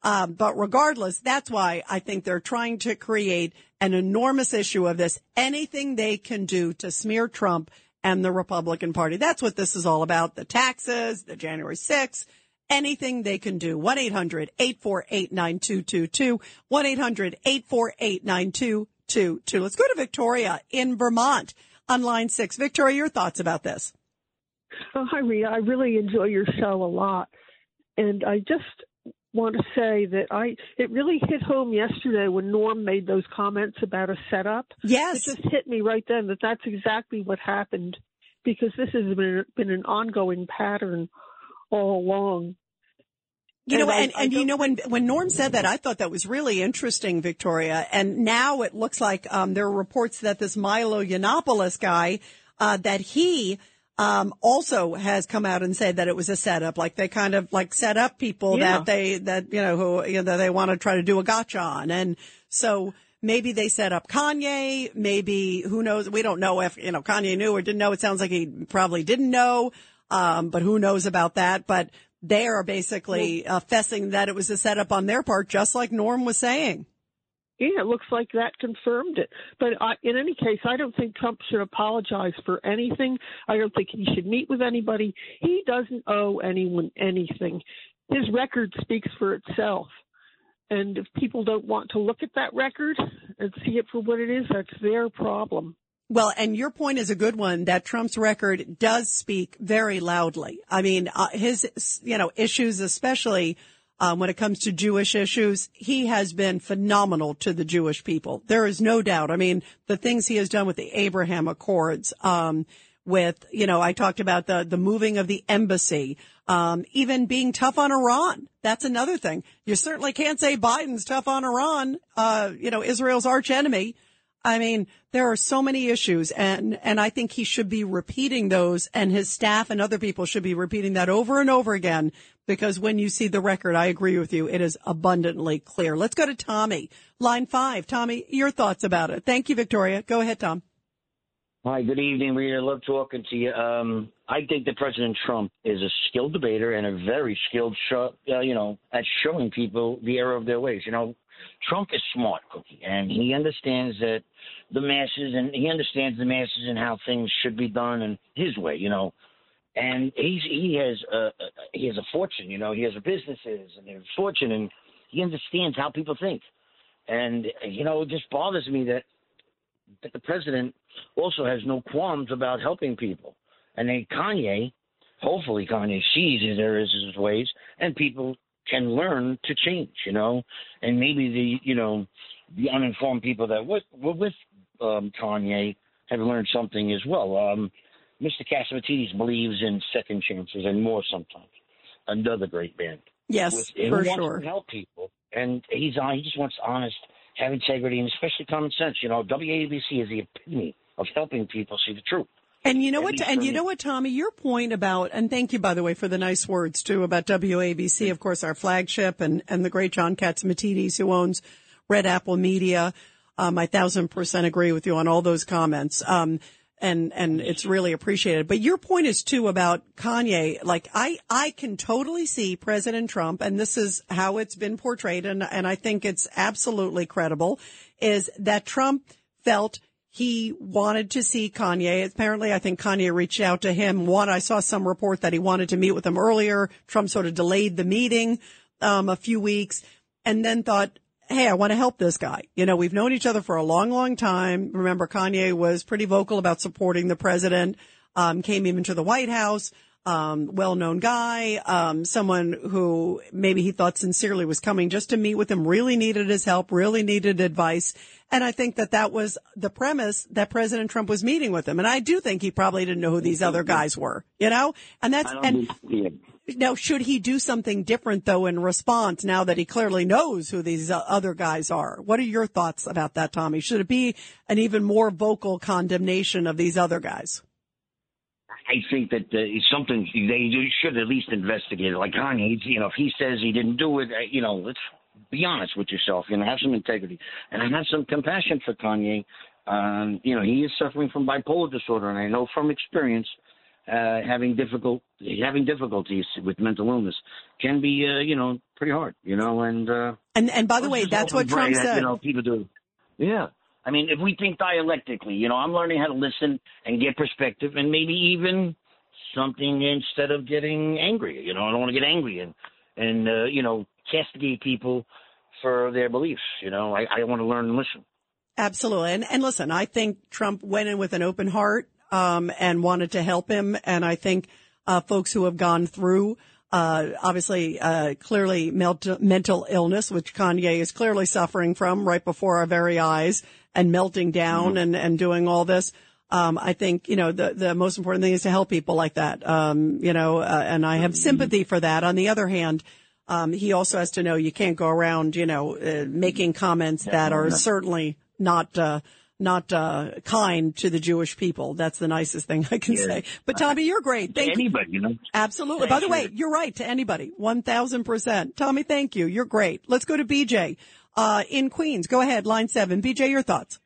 Um, but regardless, that's why I think they're trying to create an enormous issue of this. Anything they can do to smear Trump and the Republican Party. That's what this is all about. The taxes, the January 6th, anything they can do. 1-800-848-9222. 1-800-848-9222. Let's go to Victoria in Vermont on line six. Victoria, your thoughts about this? Oh, hi, Rita. I really enjoy your show a lot. And I just want to say that I it really hit home yesterday when Norm made those comments about a setup. Yes, it just hit me right then that that's exactly what happened because this has been been an ongoing pattern all along. You know, And I- and, I you know, when, when Norm said that, I thought that was really interesting, Victoria. And now it looks like, um, there are reports that this Milo Yiannopoulos guy, uh, that he, um, also has come out and said that it was a setup. Like they kind of like set up people Yeah. that they, that, you know, who, you know, that they want to try to do a gotcha on. And so maybe they set up Kanye. Maybe who knows? We don't know if, you know, Kanye knew or didn't know. It sounds like he probably didn't know. Um, but who knows about that? But they are basically uh, fessing that it was a setup on their part, just like Norm was saying. Yeah, it looks like that confirmed it. But I, in any case, I don't think Trump should apologize for anything. I don't think he should meet with anybody. He doesn't owe anyone anything. His record speaks for itself. And if people don't want to look at that record and see it for what it is, that's their problem. Well, and your point is a good one that Trump's record does speak very loudly. I mean, uh, his, you know, issues, especially um, when it comes to Jewish issues, he has been phenomenal to the Jewish people. There is no doubt. I mean, the things he has done with the Abraham Accords, um, with, you know, I talked about the, the moving of the embassy, um, even being tough on Iran. That's another thing. You certainly can't say Biden's tough on Iran, uh, you know, Israel's arch enemy. I mean, there are so many issues and, and I think he should be repeating those and his staff and other people should be repeating that over and over again because when you see the record, I agree with you. It is abundantly clear. Let's go to Tommy, line five. Tommy, your thoughts about it. Thank you, Victoria. Go ahead, Tom. Hi, good evening, Rita. Love talking to you. Um, I think that President Trump is a skilled debater and a very skilled, show, uh, you know, at showing people the error of their ways. You know, Trump is smart, Cookie, and he understands that the masses, and he understands the masses and how things should be done and his way, you know. And he's he has a he has a fortune, you know. He has a businesses and a fortune, and he understands how people think. And you know, it just bothers me that that the president also has no qualms about helping people. And then Kanye, hopefully Kanye sees his his ways, and people can learn to change, you know. And maybe the you know the uninformed people that were, were with um, Kanye have learned something as well. Um, Mr. Catsimatidis believes in second chances and more sometimes. Another great band. Yes, With- for sure. to help people, and he's on. He just wants honest, have integrity, and especially common sense. You know, WABC is the epitome of helping people see the truth. And you know what? And you know what, Tommy? Your point about, and thank you, by the way, for the nice words too about WABC, of course, our flagship, and and the great John Catsimatidis, who owns Red Apple Media. Um, I thousand percent agree with you on all those comments. Um, and and it's really appreciated. But your point is too about Kanye. Like I I can totally see President Trump, and this is how it's been portrayed, and and I think it's absolutely credible, is that Trump felt he wanted to see Kanye. Apparently, I think Kanye reached out to him. One, I saw some report that he wanted to meet with him earlier. Trump sort of delayed the meeting um, a few weeks, and then thought, "Hey, I want to help this guy." You know, we've known each other for a long, long time. Remember, Kanye was pretty vocal about supporting the president. Um, came even to the White House. Um, well-known guy, um, someone who maybe he thought sincerely was coming just to meet with him, really needed his help, really needed advice. And I think that that was the premise that President Trump was meeting with him. And I do think he probably didn't know who these other guys were, you know? And that's, and now should he do something different though in response now that he clearly knows who these uh, other guys are? What are your thoughts about that, Tommy? Should it be an even more vocal condemnation of these other guys? I think that uh, it's something they should at least investigate. Like Kanye, you know, if he says he didn't do it, uh, you know, let's be honest with yourself. You know, have some integrity and I have some compassion for Kanye. Um, you know, he is suffering from bipolar disorder, and I know from experience, uh, having difficult having difficulties with mental illness can be, uh, you know, pretty hard. You know, and uh, And and by the way, that's what Trump that, said. You know, people do. Yeah. I mean, if we think dialectically, you know, I'm learning how to listen and get perspective and maybe even something instead of getting angry. You know, I don't want to get angry and, and uh, you know, castigate people for their beliefs. You know, I, I want to learn and listen. Absolutely. And, and listen, I think Trump went in with an open heart, um, and wanted to help him. And I think, uh, folks who have gone through, uh, obviously, uh, clearly melt- mental illness, which Kanye is clearly suffering from right before our very eyes and melting down and, and doing all this. Um, I think, you know, the, the most important thing is to help people like that. Um, you know, uh, and I have sympathy for that. On the other hand, um, he also has to know you can't go around, you know, uh, making comments that are certainly not, uh, not, uh, kind to the Jewish people. That's the nicest thing I can Yeah. say. But Tommy, you're great. Thank you. Anybody, you know. Absolutely. By the Thank way, you. you're right to anybody. 1000%. Tommy, thank you. You're great. Let's go to BJ, uh, in Queens. Go ahead. Line seven. BJ, your thoughts.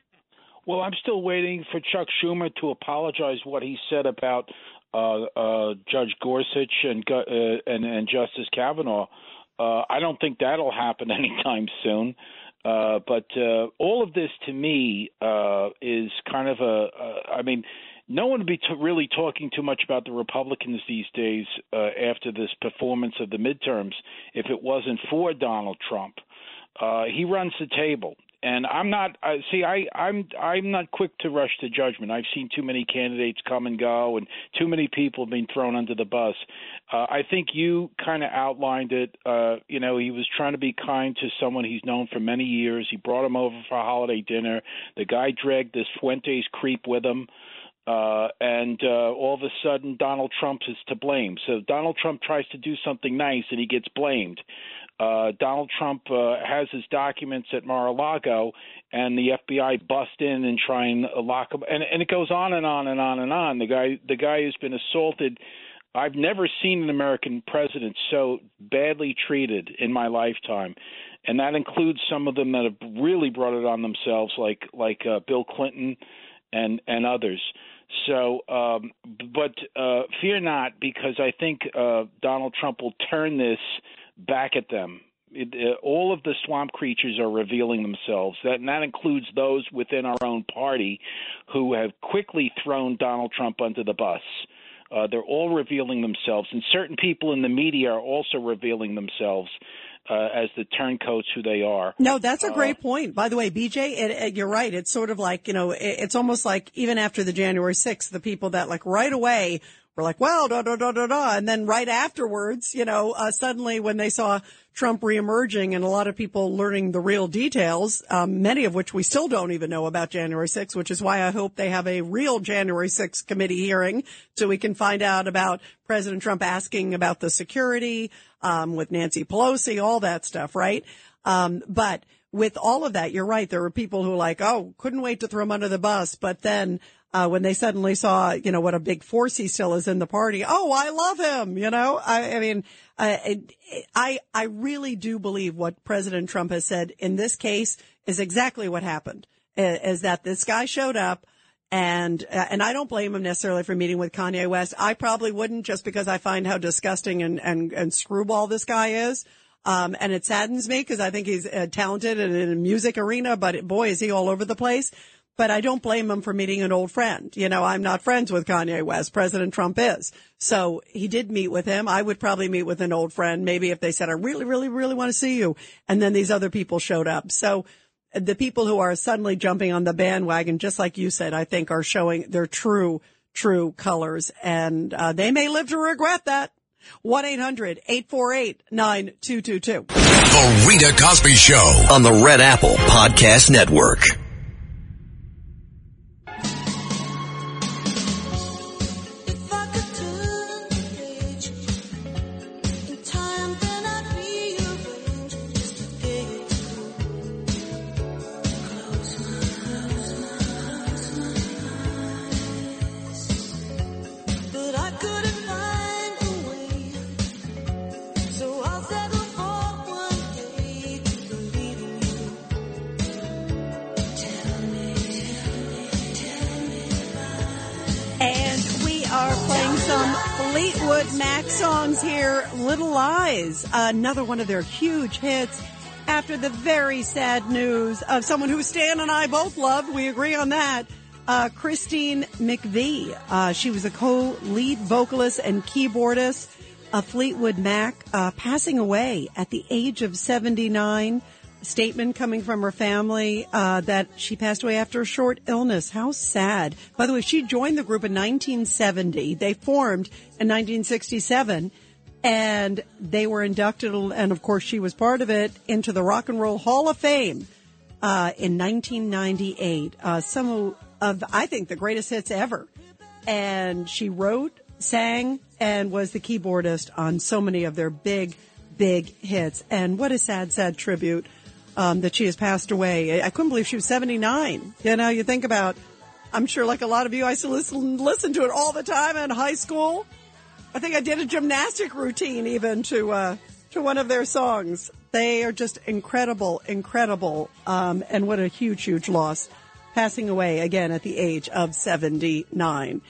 Well, I'm still waiting for Chuck Schumer to apologize what he said about uh, uh, Judge Gorsuch and uh, and, and Justice Kavanaugh. Uh, I don't think that'll happen anytime soon. Uh, but uh, all of this to me uh, is kind of a. I mean, no one would be t- really talking too much about the Republicans these days uh, after this performance of the midterms if it wasn't for Donald Trump. Uh, he runs the table, and I'm not. Uh, see, I, I'm I'm not quick to rush to judgment. I've seen too many candidates come and go, and too many people being thrown under the bus. Uh, I think you kind of outlined it. Uh, you know, he was trying to be kind to someone he's known for many years. He brought him over for a holiday dinner. The guy dragged this Fuentes creep with him. Uh, and uh, all of a sudden, Donald Trump is to blame. So Donald Trump tries to do something nice, and he gets blamed. Uh, Donald Trump uh, has his documents at Mar-a-Lago, and the FBI bust in and try and lock him. And, and it goes on and on and on and on. The guy, the guy has been assaulted. I've never seen an American president so badly treated in my lifetime, and that includes some of them that have really brought it on themselves, like like uh, Bill Clinton and and others. So, um, but uh, fear not, because I think uh, Donald Trump will turn this back at them. it, uh, all of the swamp creatures are revealing themselves. That, and that includes those within our own party who have quickly thrown Donald Trump under the bus. Uh, they're all revealing themselves, and certain people in the media are also revealing themselves uh, as the turncoats who they are. No, that's a Uh, great point. By the way, BJ, it, it, you're right. It's sort of like, you know, it, it's almost like even after the January 6th, the people that like right away were like, well, da, da, da, da, da. And then right afterwards, you know, uh, suddenly when they saw Trump reemerging and a lot of people learning the real details, um, many of which we still don't even know about January 6th, which is why I hope they have a real January 6th committee hearing so we can find out about President Trump asking about the security, um, with Nancy Pelosi, all that stuff, right? Um, but with all of that, you're right. There were people who were like, oh, couldn't wait to throw him under the bus. But then, uh, when they suddenly saw, you know, what a big force he still is in the party. Oh, I love him. You know, I, I mean, uh, I, I really do believe what President Trump has said in this case is exactly what happened is that this guy showed up and, uh, and I don't blame him necessarily for meeting with Kanye West. I probably wouldn't just because I find how disgusting and, and, and screwball this guy is. Um, and it saddens me because I think he's uh, talented in a music arena, but boy, is he all over the place. But I don't blame him for meeting an old friend. You know, I'm not friends with Kanye West. President Trump is. So he did meet with him. I would probably meet with an old friend. Maybe if they said, I really, really, really want to see you. And then these other people showed up. So the people who are suddenly jumping on the bandwagon, just like you said, I think are showing their true, true colors. And uh, they may live to regret that. 1-800-848-9222. The Rita Cosby Show. on the Red Apple Podcast Network. Fleetwood Mac songs here. Little Lies, another one of their huge hits after the very sad news of someone who Stan and I both loved. We agree on that. Uh, Christine McVie. Uh, she was a co-lead vocalist and keyboardist of Fleetwood Mac, uh, passing away at the age of 79 statement coming from her family uh, that she passed away after a short illness. How sad. By the way, she joined the group in 1970. They formed in 1967 and they were inducted, and of course she was part of it, into the Rock and Roll Hall of Fame uh, in 1998. Uh, some of, of, I think, the greatest hits ever. And she wrote, sang, and was the keyboardist on so many of their big, big hits. And what a sad, sad tribute um, that she has passed away. I couldn't believe she was 79. You know, you think about, I'm sure like a lot of you, I used to listen, listen to it all the time in high school. I think I did a gymnastic routine even to, uh, to one of their songs. They are just incredible, incredible. Um, and what a huge, huge loss. Passing away again at the age of 79.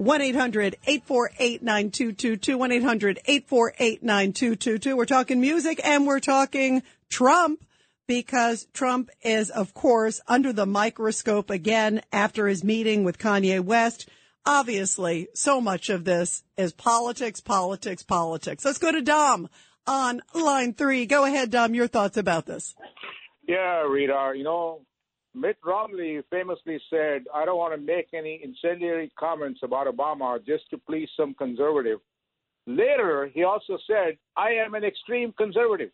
1-800-848-9222, 1-800-848-9222. We're talking music and we're talking Trump because Trump is, of course, under the microscope again after his meeting with Kanye West. Obviously, so much of this is politics, politics, politics. Let's go to Dom on line three. Go ahead, Dom, your thoughts about this. Yeah, Rita, you know, Mitt Romney famously said, I don't want to make any incendiary comments about Obama just to please some conservative. Later, he also said, I am an extreme conservative.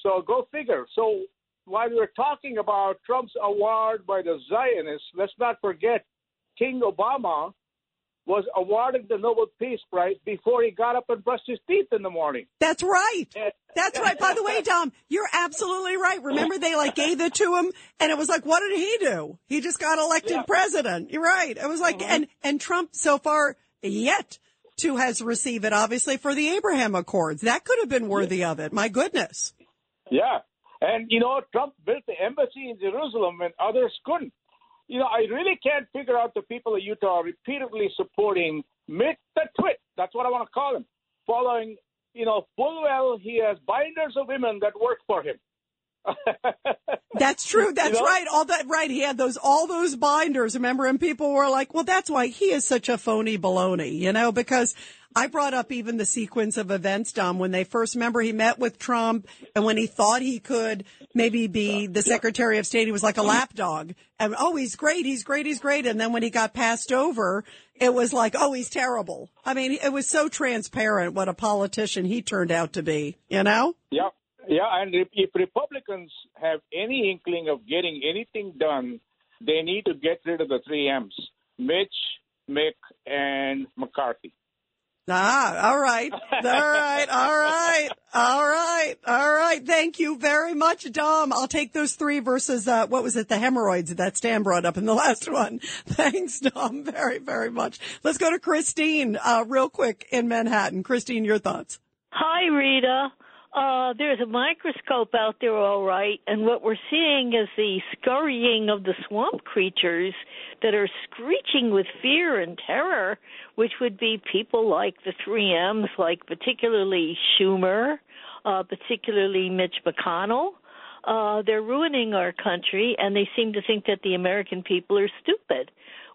So go figure. So while we're talking about Trump's award by the Zionists, let's not forget King Obama was awarded the Nobel Peace Prize before he got up and brushed his teeth in the morning. That's right. That's right. By the way, Dom, you're absolutely right. Remember they like gave it to him and it was like, what did he do? He just got elected president. You're right. It was like, mm-hmm. and, and Trump so far yet to has received it obviously for the Abraham Accords. That could have been worthy of it. My goodness. Yeah. And, you know, Trump built the embassy in Jerusalem when others couldn't. You know, I really can't figure out the people of Utah repeatedly supporting Mitt the Twit. That's what I want to call him. Following you know full well he has binders of women that work for him. That's true. That's You know? right. All that right. He had those all those binders. Remember, and people were like, "Well, that's why he is such a phony baloney," you know, because I brought up even the sequence of events, Dom, when they first remember he met with Trump, and when he thought he could maybe be the Secretary of State, he was like a lapdog, and oh, he's great, he's great, he's great, and then when he got passed over, it was like, oh, he's terrible. I mean, it was so transparent what a politician he turned out to be, you know. Yeah, yeah, and if, if Republicans have any inkling of getting anything done, they need to get rid of the three M's: Mitch, Mitt, and McCarthy. Ah, all right. All right. All right. All right. All right. Thank you very much, Dom. I'll take those three versus, uh, what was it? The hemorrhoids that Stan brought up in the last one. Thanks, Dom, very, very much. Let's go to Christine, uh, real quick in Manhattan. Christine, your thoughts. Hi, Rita. Uh, there's a microscope out there, all right, and what we're seeing is the scurrying of the swamp creatures that are screeching with fear and terror, which would be people like the 3Ms, like particularly Schumer, uh, particularly Mitch McConnell. Uh, they're ruining our country, and they seem to think that the American people are stupid.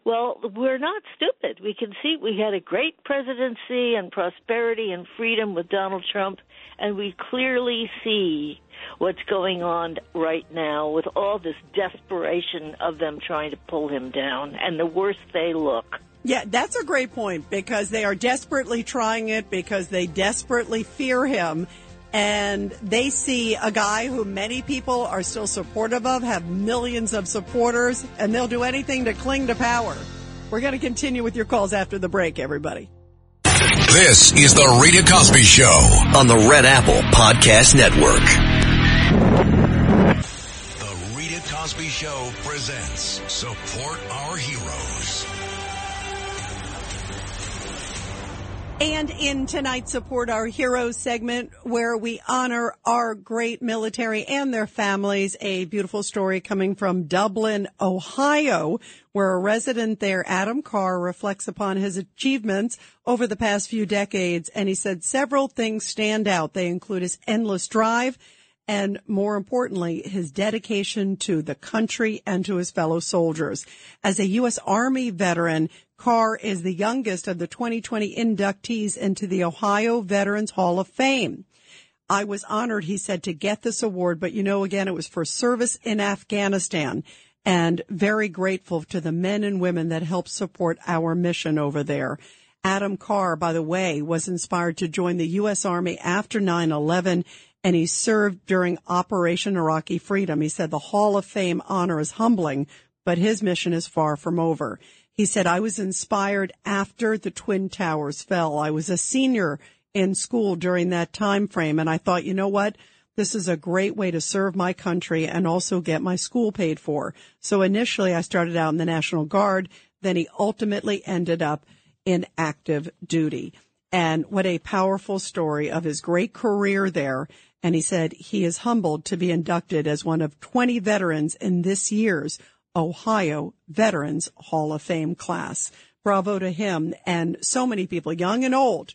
Well, we're not stupid. We can see we had a great presidency and prosperity and freedom with Donald Trump, and we clearly see what's going on right now with all this desperation of them trying to pull him down, and the worse they look. Yeah, that's a great point because they are desperately trying it because they desperately fear him. And they see a guy who many people are still supportive of, have millions of supporters, and they'll do anything to cling to power. We're going to continue with your calls after the break, everybody. This is the Rita Cosby Show on the Red Apple Podcast Network. The Rita Cosby Show presents Support Our Heroes. And in tonight's Support Our Heroes segment, where we honor our great military and their families, a beautiful story coming from Dublin, Ohio, where a resident there, Adam Carr, reflects upon his achievements over the past few decades. And he said several things stand out. They include his endless drive and more importantly, his dedication to the country and to his fellow soldiers. As a U.S. Army veteran, Carr is the youngest of the 2020 inductees into the Ohio Veterans Hall of Fame. I was honored, he said, to get this award, but you know, again, it was for service in Afghanistan and very grateful to the men and women that helped support our mission over there. Adam Carr, by the way, was inspired to join the U.S. Army after 9-11 and he served during Operation Iraqi Freedom. He said the Hall of Fame honor is humbling, but his mission is far from over. He said, I was inspired after the Twin Towers fell. I was a senior in school during that time frame and I thought, you know what? This is a great way to serve my country and also get my school paid for. So initially I started out in the National Guard. Then he ultimately ended up in active duty. And what a powerful story of his great career there. And he said he is humbled to be inducted as one of 20 veterans in this year's Ohio Veterans Hall of Fame class. Bravo to him and so many people, young and old,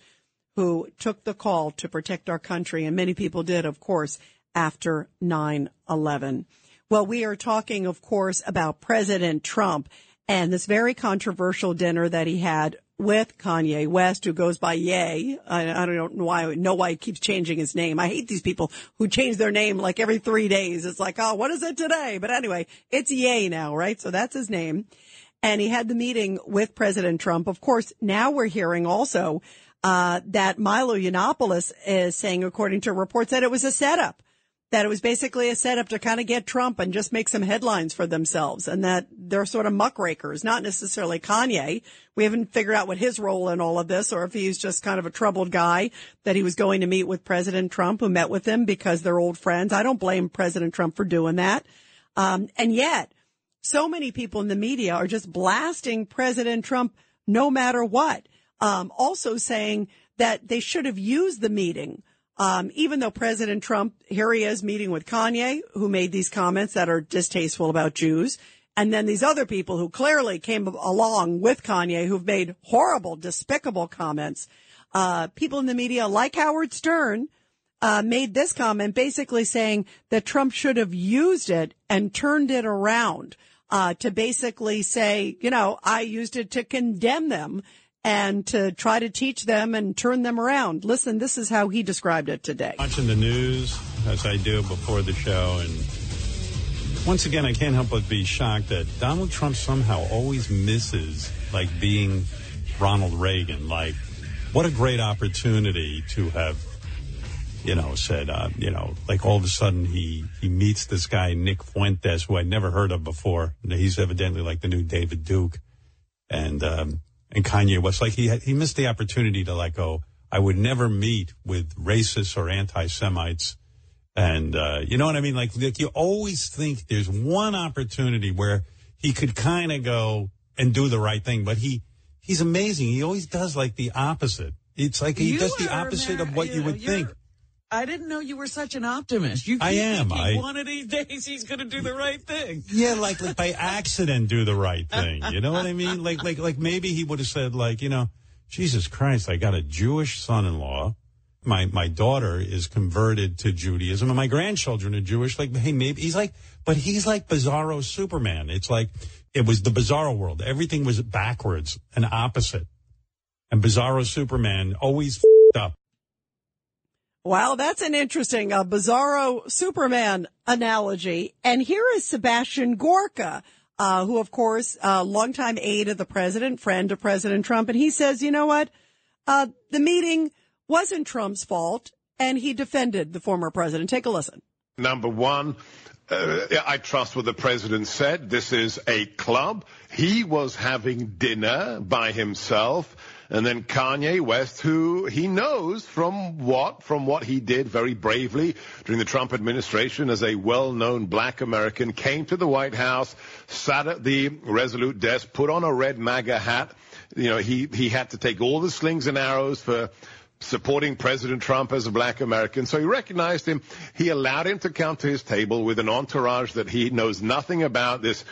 who took the call to protect our country. And many people did, of course, after 9-11. Well, we are talking, of course, about President Trump and this very controversial dinner that he had with Kanye West, who goes by Ye. I, I don't know why, know why he keeps changing his name. I hate these people who change their name like every three days. It's like, oh, what is it today? But anyway, it's Ye now, right? So that's his name. And he had the meeting with President Trump. Of course, now we're hearing also, uh, that Milo Yiannopoulos is saying, according to reports, that it was a setup that it was basically a setup to kind of get Trump and just make some headlines for themselves and that they're sort of muckrakers, not necessarily Kanye. We haven't figured out what his role in all of this or if he's just kind of a troubled guy that he was going to meet with President Trump who met with him because they're old friends. I don't blame President Trump for doing that. Um, and yet so many people in the media are just blasting President Trump no matter what. Um, also saying that they should have used the meeting um, even though President Trump, here he is meeting with Kanye, who made these comments that are distasteful about Jews. And then these other people who clearly came along with Kanye, who've made horrible, despicable comments. uh, people in the media like Howard Stern uh, made this comment basically saying that Trump should have used it and turned it around uh, to basically say, you know, I used it to condemn them and to try to teach them and turn them around. Listen, this is how he described it today. Watching the news as I do before the show, and once again, I can't help but be shocked that Donald Trump somehow always misses like being Ronald Reagan. Like, what a great opportunity to have, you know, said, uh, you know, like all of a sudden he he meets this guy Nick Fuentes, who I'd never heard of before. He's evidently like the new David Duke, and um, and Kanye West. Like he had, he missed the opportunity to like go. I would never meet with racists or anti-Semites. And, uh, you know what I mean? Like, like you always think there's one opportunity where he could kind of go and do the right thing, but he, he's amazing. He always does like the opposite. It's like he You does the opposite of what you would think. I didn't know you were such an optimist. You I am. I- one of these days he's going to do the right thing. Yeah, like like by accident do the right thing. You know what I mean? Like like like maybe he would have said like, you know, Jesus Christ, I got a Jewish son-in-law. My my daughter is converted to Judaism and my grandchildren are Jewish. Like, hey, maybe he's like but he's like Bizarro Superman. It's like it was the bizarro world. Everything was backwards and opposite. And Bizarro Superman always up. Wow, that's an interesting uh, Bizarro Superman analogy. And here is Sebastian Gorka, uh, who, of course, uh, longtime aide of the president, friend of President Trump, and he says, you know what, uh, the meeting wasn't Trump's fault, and he defended the former president. Take a listen. Number one, uh, I trust what the president said. This is a club. He was having dinner by himself. And then Kanye West, who he knows from what, from what he did very bravely during the Trump administration as a well-known black American, came to the White House, sat at the Resolute desk, put on a red MAGA hat. You know, he, he had to take all the slings and arrows for supporting President Trump as a black American. So he recognized him. He allowed him to come to his table with an entourage that he knows nothing about, this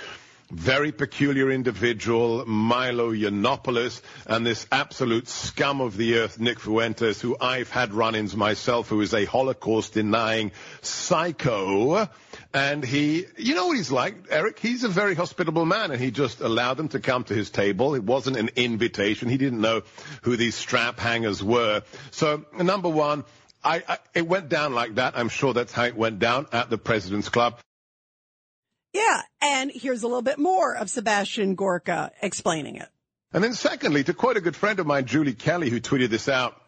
very peculiar individual, Milo Yiannopoulos, and this absolute scum of the earth, Nick Fuentes, who I've had run-ins myself, who is a Holocaust-denying psycho. And he, you know what he's like, Eric? He's a very hospitable man, and he just allowed them to come to his table. It wasn't an invitation. He didn't know who these strap hangers were. So, number one, I, I, it went down like that. I'm sure that's how it went down at the President's Club. Yeah, and here's a little bit more of Sebastian Gorka explaining it. And then secondly, to quote a good friend of mine, Julie Kelly, who tweeted this out,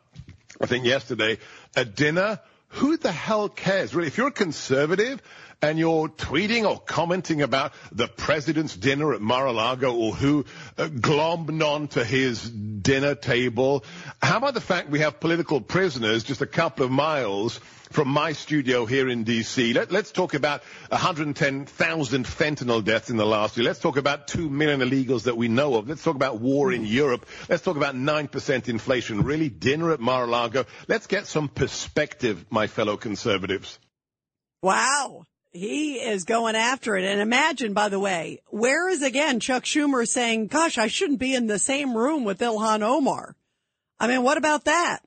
I think yesterday, a dinner, who the hell cares? Really, if you're a conservative and you're tweeting or commenting about the president's dinner at Mar-a-Lago or who uh, glommed on to his dinner table, how about the fact we have political prisoners just a couple of miles from my studio here in D.C. Let, us talk about 110,000 fentanyl deaths in the last year. Let's talk about 2 million illegals that we know of. Let's talk about war in Europe. Let's talk about 9% inflation. Really, dinner at Mar-a-Lago. Let's get some perspective, my fellow conservatives. Wow. He is going after it. And imagine, by the way, where is again Chuck Schumer saying, gosh, I shouldn't be in the same room with Ilhan Omar? I mean, what about that?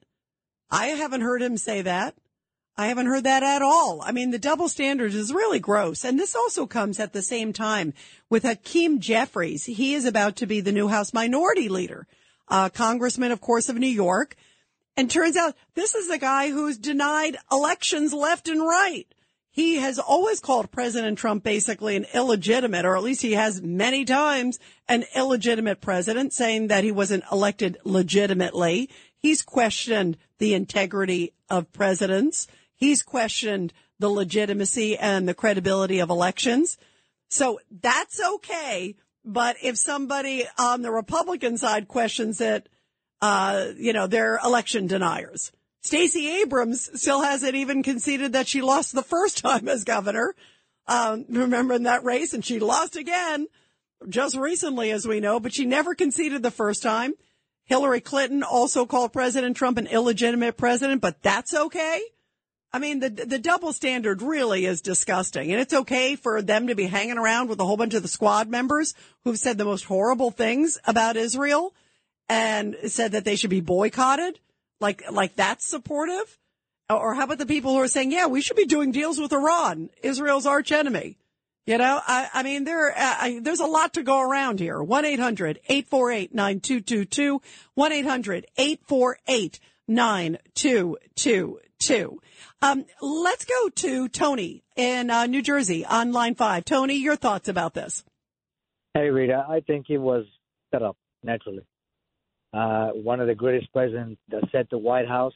I haven't heard him say that. I haven't heard that at all. I mean, the double standards is really gross. And this also comes at the same time with Hakeem Jeffries. He is about to be the new House Minority Leader, uh, Congressman, of course, of New York. And turns out this is a guy who's denied elections left and right. He has always called President Trump basically an illegitimate, or at least he has many times an illegitimate president, saying that he wasn't elected legitimately. He's questioned the integrity of presidents. He's questioned the legitimacy and the credibility of elections. So that's okay. But if somebody on the Republican side questions it, uh, you know, they're election deniers. Stacey Abrams still hasn't even conceded that she lost the first time as governor. Um, remember in that race and she lost again just recently, as we know, but she never conceded the first time. Hillary Clinton also called President Trump an illegitimate president, but that's okay. I mean, the, the double standard really is disgusting. And it's okay for them to be hanging around with a whole bunch of the squad members who've said the most horrible things about Israel and said that they should be boycotted. Like, like that's supportive? Or how about the people who are saying, yeah, we should be doing deals with Iran, Israel's arch enemy? You know, I, I mean, there, uh, I, there's a lot to go around here. 1-800-848-9222. 1-800-848-9222. Um, let's go to Tony in uh, New Jersey on line five. Tony, your thoughts about this? Hey, Rita, I think it was set up naturally. Uh, one of the greatest presidents that said the White House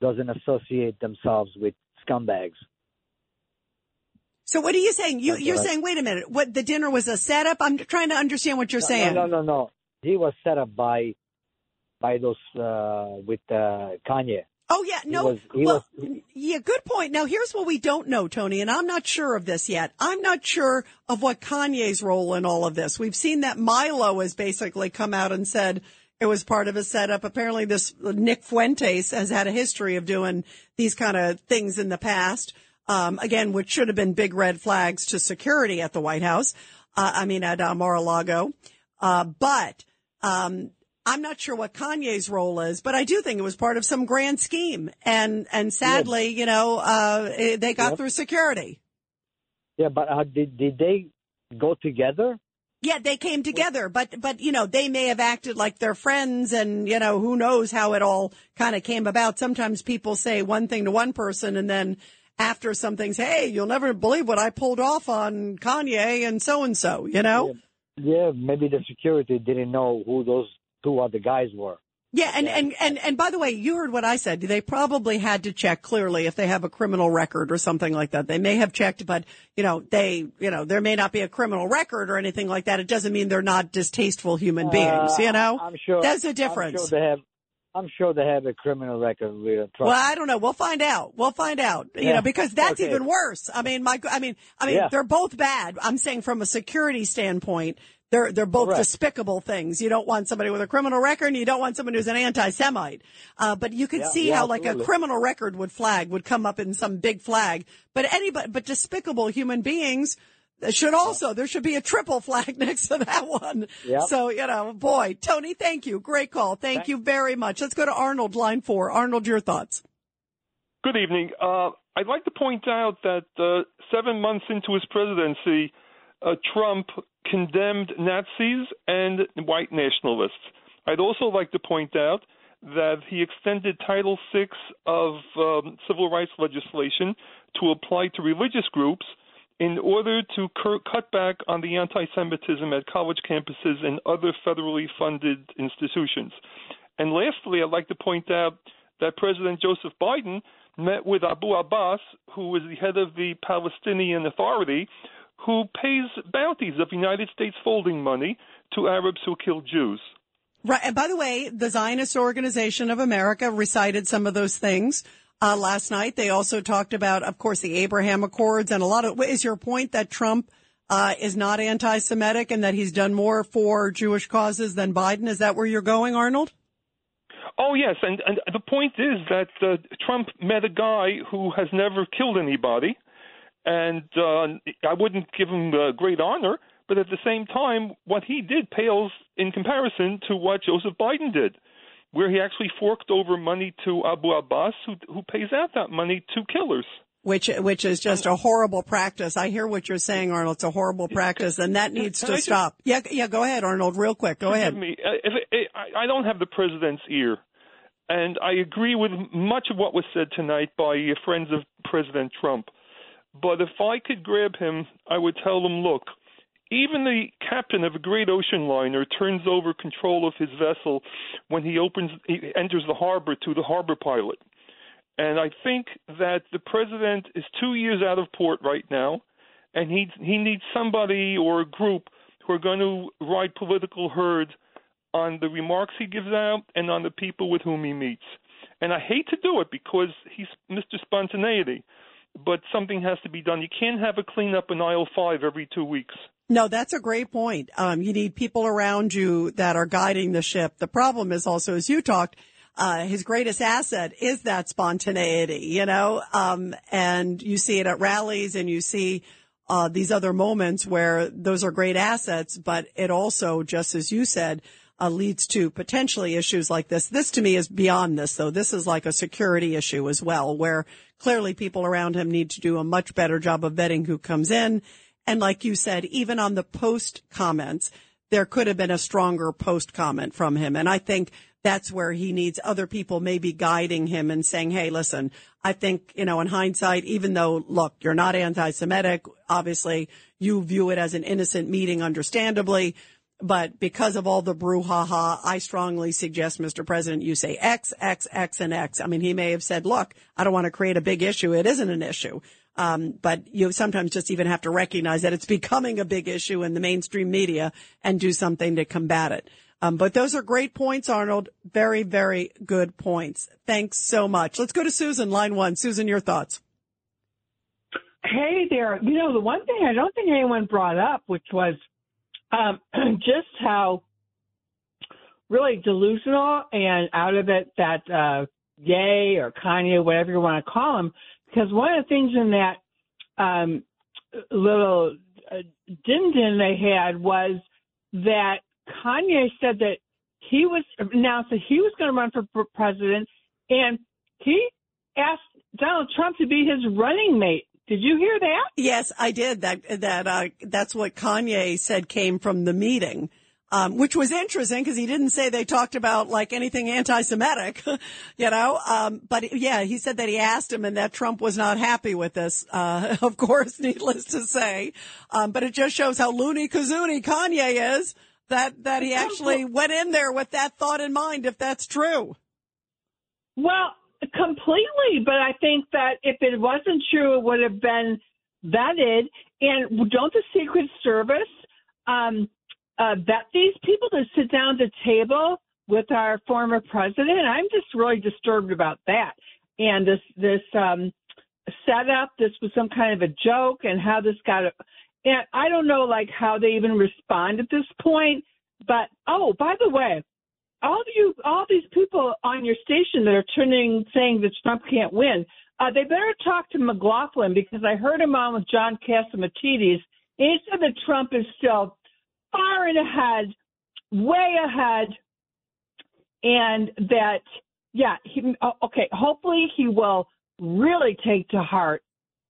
doesn't associate themselves with scumbags. So what are you saying? You, That's you're right. saying, wait a minute, what the dinner was a setup? I'm trying to understand what you're No, saying. No, no, no, no. He was set up by by those uh, with uh, Kanye. Oh yeah, no. was- he well, yeah, good point. Now here's what we don't know, Tony, and I'm not sure of this yet. I'm not sure of what Kanye's role in all of this. We've seen that Milo has basically come out and said it was part of a setup. Apparently this Nick Fuentes has had a history of doing these kind of things in the past. Um, again, which should have been big red flags to security at the White House. Uh, I mean, at uh, Mar-a-Lago. Uh, but, um, I'm not sure what Kanye's role is, but I do think it was part of some grand scheme. And, and sadly, you know, uh, they got Yep. through security. Yeah, but uh, did did they go together? Yeah, they came together, but, but, you know, they may have acted like they're friends and, you know, who knows how it all kind of came about. Sometimes people say one thing to one person and then after something's, hey, you'll never believe what I pulled off on Kanye and so and so, you know? Yeah, maybe the security didn't know who those two other guys were. Yeah, and, and, and, and by the way, you heard what I said. They probably had to check clearly if they have a criminal record or something like that. They may have checked, but, you know, they, you know, there may not be a criminal record or anything like that. It doesn't mean they're not distasteful human beings, Uh, you know? I'm sure There's a I'm difference. sure they have. I'm sure they have a criminal record. Well. I don't know. We'll find out. We'll find out. You Yeah. know, because that's Okay. even worse. I mean, my, I mean, I mean, Yeah. they're both bad. I'm saying from a security standpoint, they're they're both Correct. despicable things. You don't want somebody with a criminal record, and you don't want someone who's an anti-Semite. Uh, but you could Yeah, see yeah, how like a criminal record would flag would come up in some big flag. But anybody, but despicable human beings. Should also, there should be a triple flag next to that one. Yep. So, you know, boy, Tony, thank you. Great call. Thank you very much. Let's go to Arnold, line four. Arnold, your thoughts. Good evening. Uh, I'd like to point out that uh, seven months into his presidency, uh, Trump condemned Nazis and white nationalists. I'd also like to point out that he extended Title VI of um, civil rights legislation to apply to religious groups in order to cur- cut back on the anti Semitism at college campuses and other federally funded institutions. And lastly, I'd like to point out that President Joseph Biden met with Abu Abbas, who is the head of the Palestinian Authority, who pays bounties of United States folding money to Arabs who kill Jews. Right. And by the way, the Zionist Organization of America recited some of those things uh, last night. They also talked about, of course, the Abraham Accords and a lot of. Is your point that Trump uh, is not anti-Semitic and that he's done more for Jewish causes than Biden? Is that where you're going, Arnold? Oh yes, and and the point is that uh, Trump met a guy who has never killed anybody, and uh, I wouldn't give him uh, great honor, but at the same time, what he did pales in comparison to what Joseph Biden did, where he actually forked over money to Abu Abbas, who who pays out that money to killers. Which which is just a horrible practice. I hear what you're saying, Arnold. It's a horrible practice, and that needs to just- stop. Yeah, yeah. Go ahead, Arnold. Real quick. Go ahead. Me. Uh, I don't have the president's ear, and I agree with much of what was said tonight by friends of President Trump. But if I could grab him, I would tell him, look, even the captain of a great ocean liner turns over control of his vessel when he opens, he enters the harbor to the harbor pilot. And I think that the president is two years out of port right now, and he he needs somebody or a group who are going to ride political herd on the remarks he gives out and on the people with whom he meets. And I hate to do it because he's Mr. Spontaneity, but something has to be done. You can't have a cleanup in aisle five every two weeks. No, that's a great point. Um, you need people around you that are guiding the ship. The problem is also, as you talked, uh, his greatest asset is that spontaneity, you know, um, and you see it at rallies and you see, uh, these other moments where those are great assets, but it also, just as you said, uh, leads to potentially issues like this. This to me is beyond this though. This is like a security issue as well, where clearly people around him need to do a much better job of vetting who comes in. And like you said, even on the post comments, there could have been a stronger post comment from him. And I think that's where he needs other people maybe guiding him and saying, Hey, listen, I think, you know, in hindsight, even though, look, you're not anti-Semitic, obviously you view it as an innocent meeting, understandably. But because of all the brouhaha, I strongly suggest, Mr. President, you say X, X, X, and X. I mean, he may have said, look, I don't want to create a big issue. It isn't an issue. Um, but you sometimes just even have to recognize that it's becoming a big issue in the mainstream media and do something to combat it. Um, but those are great points, Arnold. Very, very good points. Thanks so much. Let's go to Susan, line one. Susan, your thoughts. Hey there. You know, the one thing I don't think anyone brought up, which was um, just how really delusional and out of it that uh, Ye or Kanye, whatever you want to call him, because one of the things in that um, little uh, din din they had was that Kanye said that he was announced that he was going to run for president, and he asked Donald Trump to be his running mate. Did you hear that? Yes, I did. That that uh, that's what Kanye said came from the meeting. Um, which was interesting because he didn't say they talked about like anything anti-Semitic, you know. Um, but yeah, he said that he asked him and that Trump was not happy with this. Uh, of course, needless to say. Um, but it just shows how loony kazoonie Kanye is that that he actually went in there with that thought in mind. If that's true. Well, completely. But I think that if it wasn't true, it would have been vetted. And don't the Secret Service um, uh, vet these people to sit down at the table with our former president? I'm just really disturbed about that. And this this um, setup, this was some kind of a joke, and how this got. And I don't know, like how they even respond at this point. But oh, by the way, all of you, all these people on your station that are turning saying that Trump can't win, uh, they better talk to McLaughlin because I heard him on with John Catsimatidis. And he said that Trump is still far and ahead, way ahead, and that yeah, he, oh, okay. Hopefully, he will really take to heart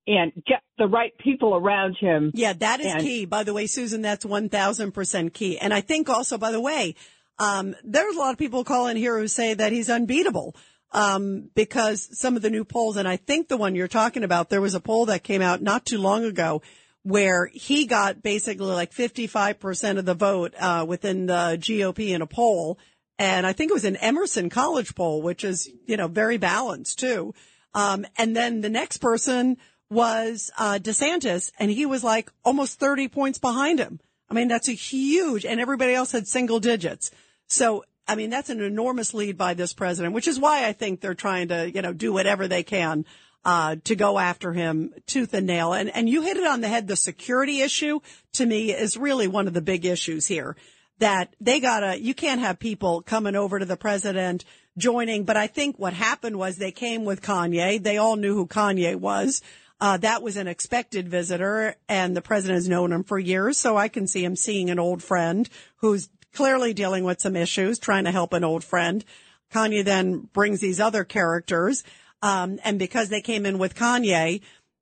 and get the right people around him. Yeah, that is and, key. By the way, Susan, that's 1000% key. And I think also, by the way, um, there's a lot of people calling here who say that he's unbeatable. Um, because some of the new polls, and I think the one you're talking about, there was a poll that came out not too long ago where he got basically like 55% of the vote, uh, within the GOP in a poll. And I think it was an Emerson college poll, which is, you know, very balanced too. Um, and then the next person was uh, DeSantis, and he was like almost 30 points behind him. I mean, that's a huge, and everybody else had single digits. So, I mean, that's an enormous lead by this president, which is why I think they're trying to, you know, do whatever they can uh, to go after him tooth and nail. And and you hit it on the head. The security issue to me is really one of the big issues here. That they gotta, you can't have people coming over to the president joining. But I think what happened was they came with Kanye. They all knew who Kanye was. Uh, that was an expected visitor and the president has known him for years. So I can see him seeing an old friend who's clearly dealing with some issues, trying to help an old friend. Kanye then brings these other characters. Um, and because they came in with Kanye,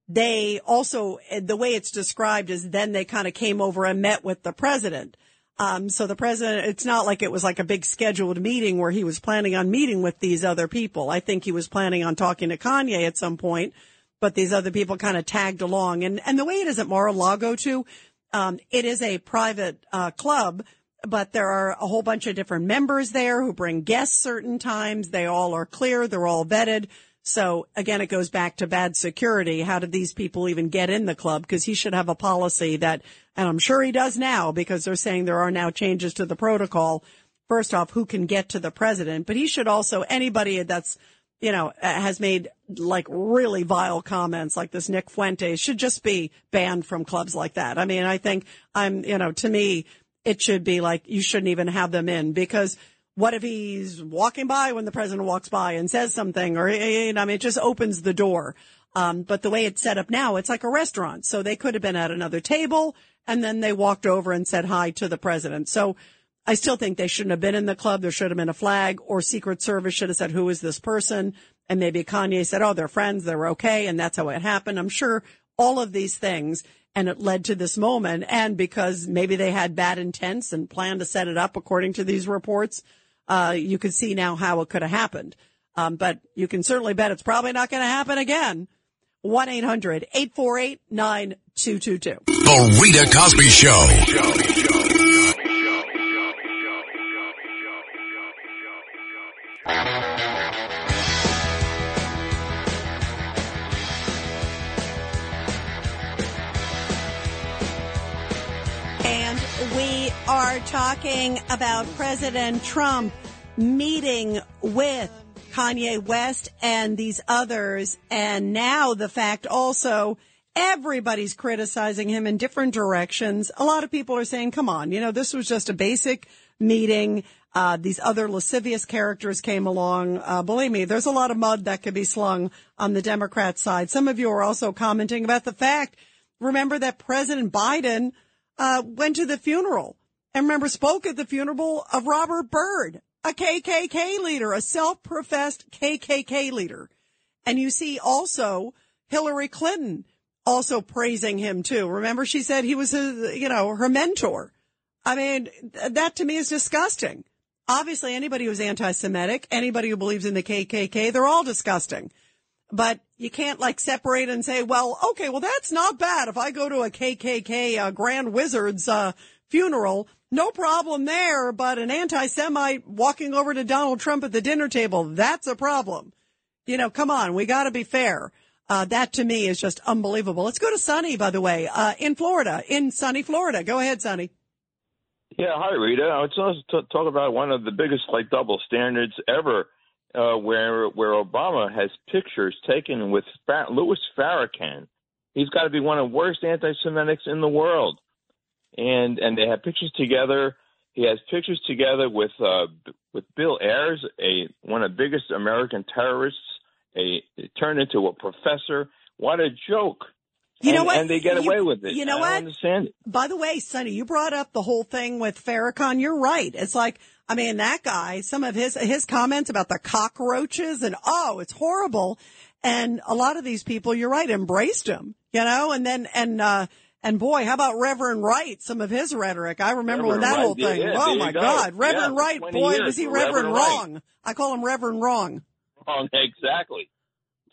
they also, the way it's described is then they kind of came over and met with the president. Um, so the president, it's not like it was like a big scheduled meeting where he was planning on meeting with these other people. I think he was planning on talking to Kanye at some point but these other people kind of tagged along. And, and the way it is at Mar-a-Lago too, um, it is a private, uh, club, but there are a whole bunch of different members there who bring guests certain times. They all are clear. They're all vetted. So again, it goes back to bad security. How did these people even get in the club? Because he should have a policy that, and I'm sure he does now because they're saying there are now changes to the protocol. First off, who can get to the president, but he should also, anybody that's you know, has made like really vile comments like this Nick Fuentes should just be banned from clubs like that. I mean, I think I'm, you know, to me, it should be like you shouldn't even have them in because what if he's walking by when the president walks by and says something or, you know, I mean, it just opens the door. Um, but the way it's set up now, it's like a restaurant. So they could have been at another table and then they walked over and said hi to the president. So I still think they shouldn't have been in the club. There should have been a flag or Secret Service should have said, who is this person? And maybe Kanye said, oh, they're friends. They're okay. And that's how it happened. I'm sure all of these things and it led to this moment. And because maybe they had bad intents and planned to set it up according to these reports, uh, you can see now how it could have happened. Um, but you can certainly bet it's probably not going to happen again. 1-800-848-9222. The Rita Cosby Show. Are talking about President Trump meeting with Kanye West and these others. And now the fact also everybody's criticizing him in different directions. A lot of people are saying, come on, you know, this was just a basic meeting. Uh, these other lascivious characters came along. Uh, believe me, there's a lot of mud that could be slung on the Democrat side. Some of you are also commenting about the fact, remember that President Biden, uh, went to the funeral and remember spoke at the funeral of Robert Byrd, a KKK leader, a self-professed KKK leader. And you see also Hillary Clinton also praising him too. Remember she said he was you know, her mentor. I mean, that to me is disgusting. Obviously anybody who's anti-Semitic, anybody who believes in the KKK, they're all disgusting. But you can't like separate and say, well, okay, well, that's not bad. If I go to a KKK, uh, Grand Wizard's, uh, funeral, no problem there, but an anti-Semite walking over to Donald Trump at the dinner table, that's a problem. You know, come on, we gotta be fair. Uh, that to me is just unbelievable. Let's go to Sunny, by the way, uh, in Florida, in sunny Florida. Go ahead, Sunny. Yeah, hi Rita. I was to talk about one of the biggest like double standards ever, uh, where where Obama has pictures taken with Fa- Louis Farrakhan. He's got to be one of the worst anti-Semitics in the world, and and they have pictures together. He has pictures together with uh, with Bill Ayers, a one of the biggest American terrorists. A turned into a professor. What a joke! You know what? And they get You- away with it. you know I what? understand it. By the way, Sonny, you brought up the whole thing with Farrakhan. You're right. It's like, I mean, that guy, some of his, his comments about the cockroaches and, oh, it's horrible. And a lot of these people, you're right, embraced him, you know, and then, and, uh, and boy, how about Reverend Wright? Some of his rhetoric. I remember when that Wright, whole thing. yeah, oh there my go. God. Reverend Yeah, Wright, boy, years was he for Reverend, Reverend Wright. wrong. I call him Reverend wrong. Oh, exactly.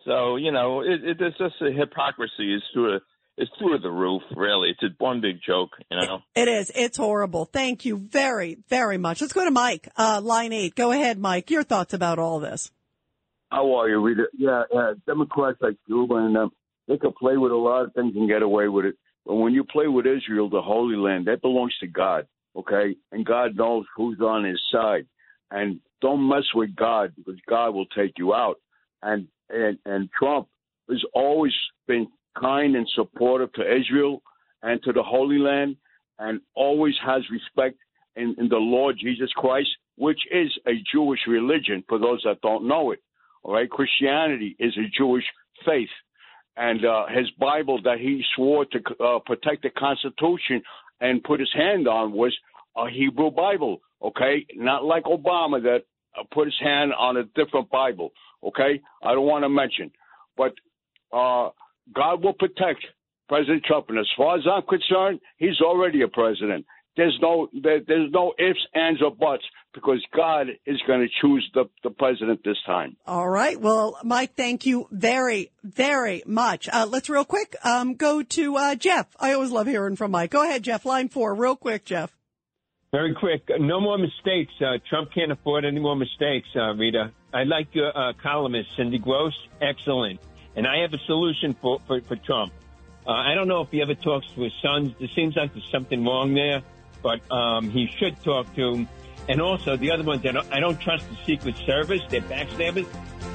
So you know, it, it, it's just a hypocrisy is through it's through the roof. Really, it's one big joke. You know. It is. It's horrible. Thank you very, very much. Let's go to Mike, uh, line eight. Go ahead, Mike. Your thoughts about all this. How are you, Rita? Yeah, uh, Democrats like Cuba and them, they could play with a lot of things and get away with it. When you play with Israel, the Holy Land, that belongs to God, okay? And God knows who's on his side. And don't mess with God because God will take you out. And and and Trump has always been kind and supportive to Israel and to the Holy Land, and always has respect in, in the Lord Jesus Christ, which is a Jewish religion. For those that don't know it, all right, Christianity is a Jewish faith, and uh, his Bible that he swore to uh, protect the Constitution and put his hand on was a Hebrew Bible. Okay, not like Obama that uh, put his hand on a different Bible. Okay, I don't want to mention, but uh, God will protect President Trump, and as far as I'm concerned, he's already a president. There's no there, there's no ifs, ands, or buts because God is going to choose the the president this time. All right. Well, Mike, thank you very, very much. Uh, let's real quick, um, go to, uh, Jeff. I always love hearing from Mike. Go ahead, Jeff. Line four, real quick, Jeff. Very quick. No more mistakes. Uh, Trump can't afford any more mistakes, uh, Rita. I like your uh, columnist, Cindy Grosz. Excellent. And I have a solution for, for, for Trump. Uh, I don't know if he ever talks to his sons. There seems like there's something wrong there, but um, he should talk to them. And also, the other ones, I don't, I don't trust the Secret Service. They're backstabbers.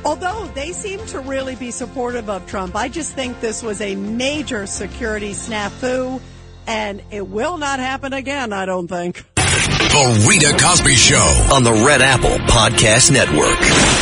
Although they seem to really be supportive of Trump, I just think this was a major security snafu and it will not happen again, I don't think. The Rita Cosby Show. on the Red Apple Podcast Network.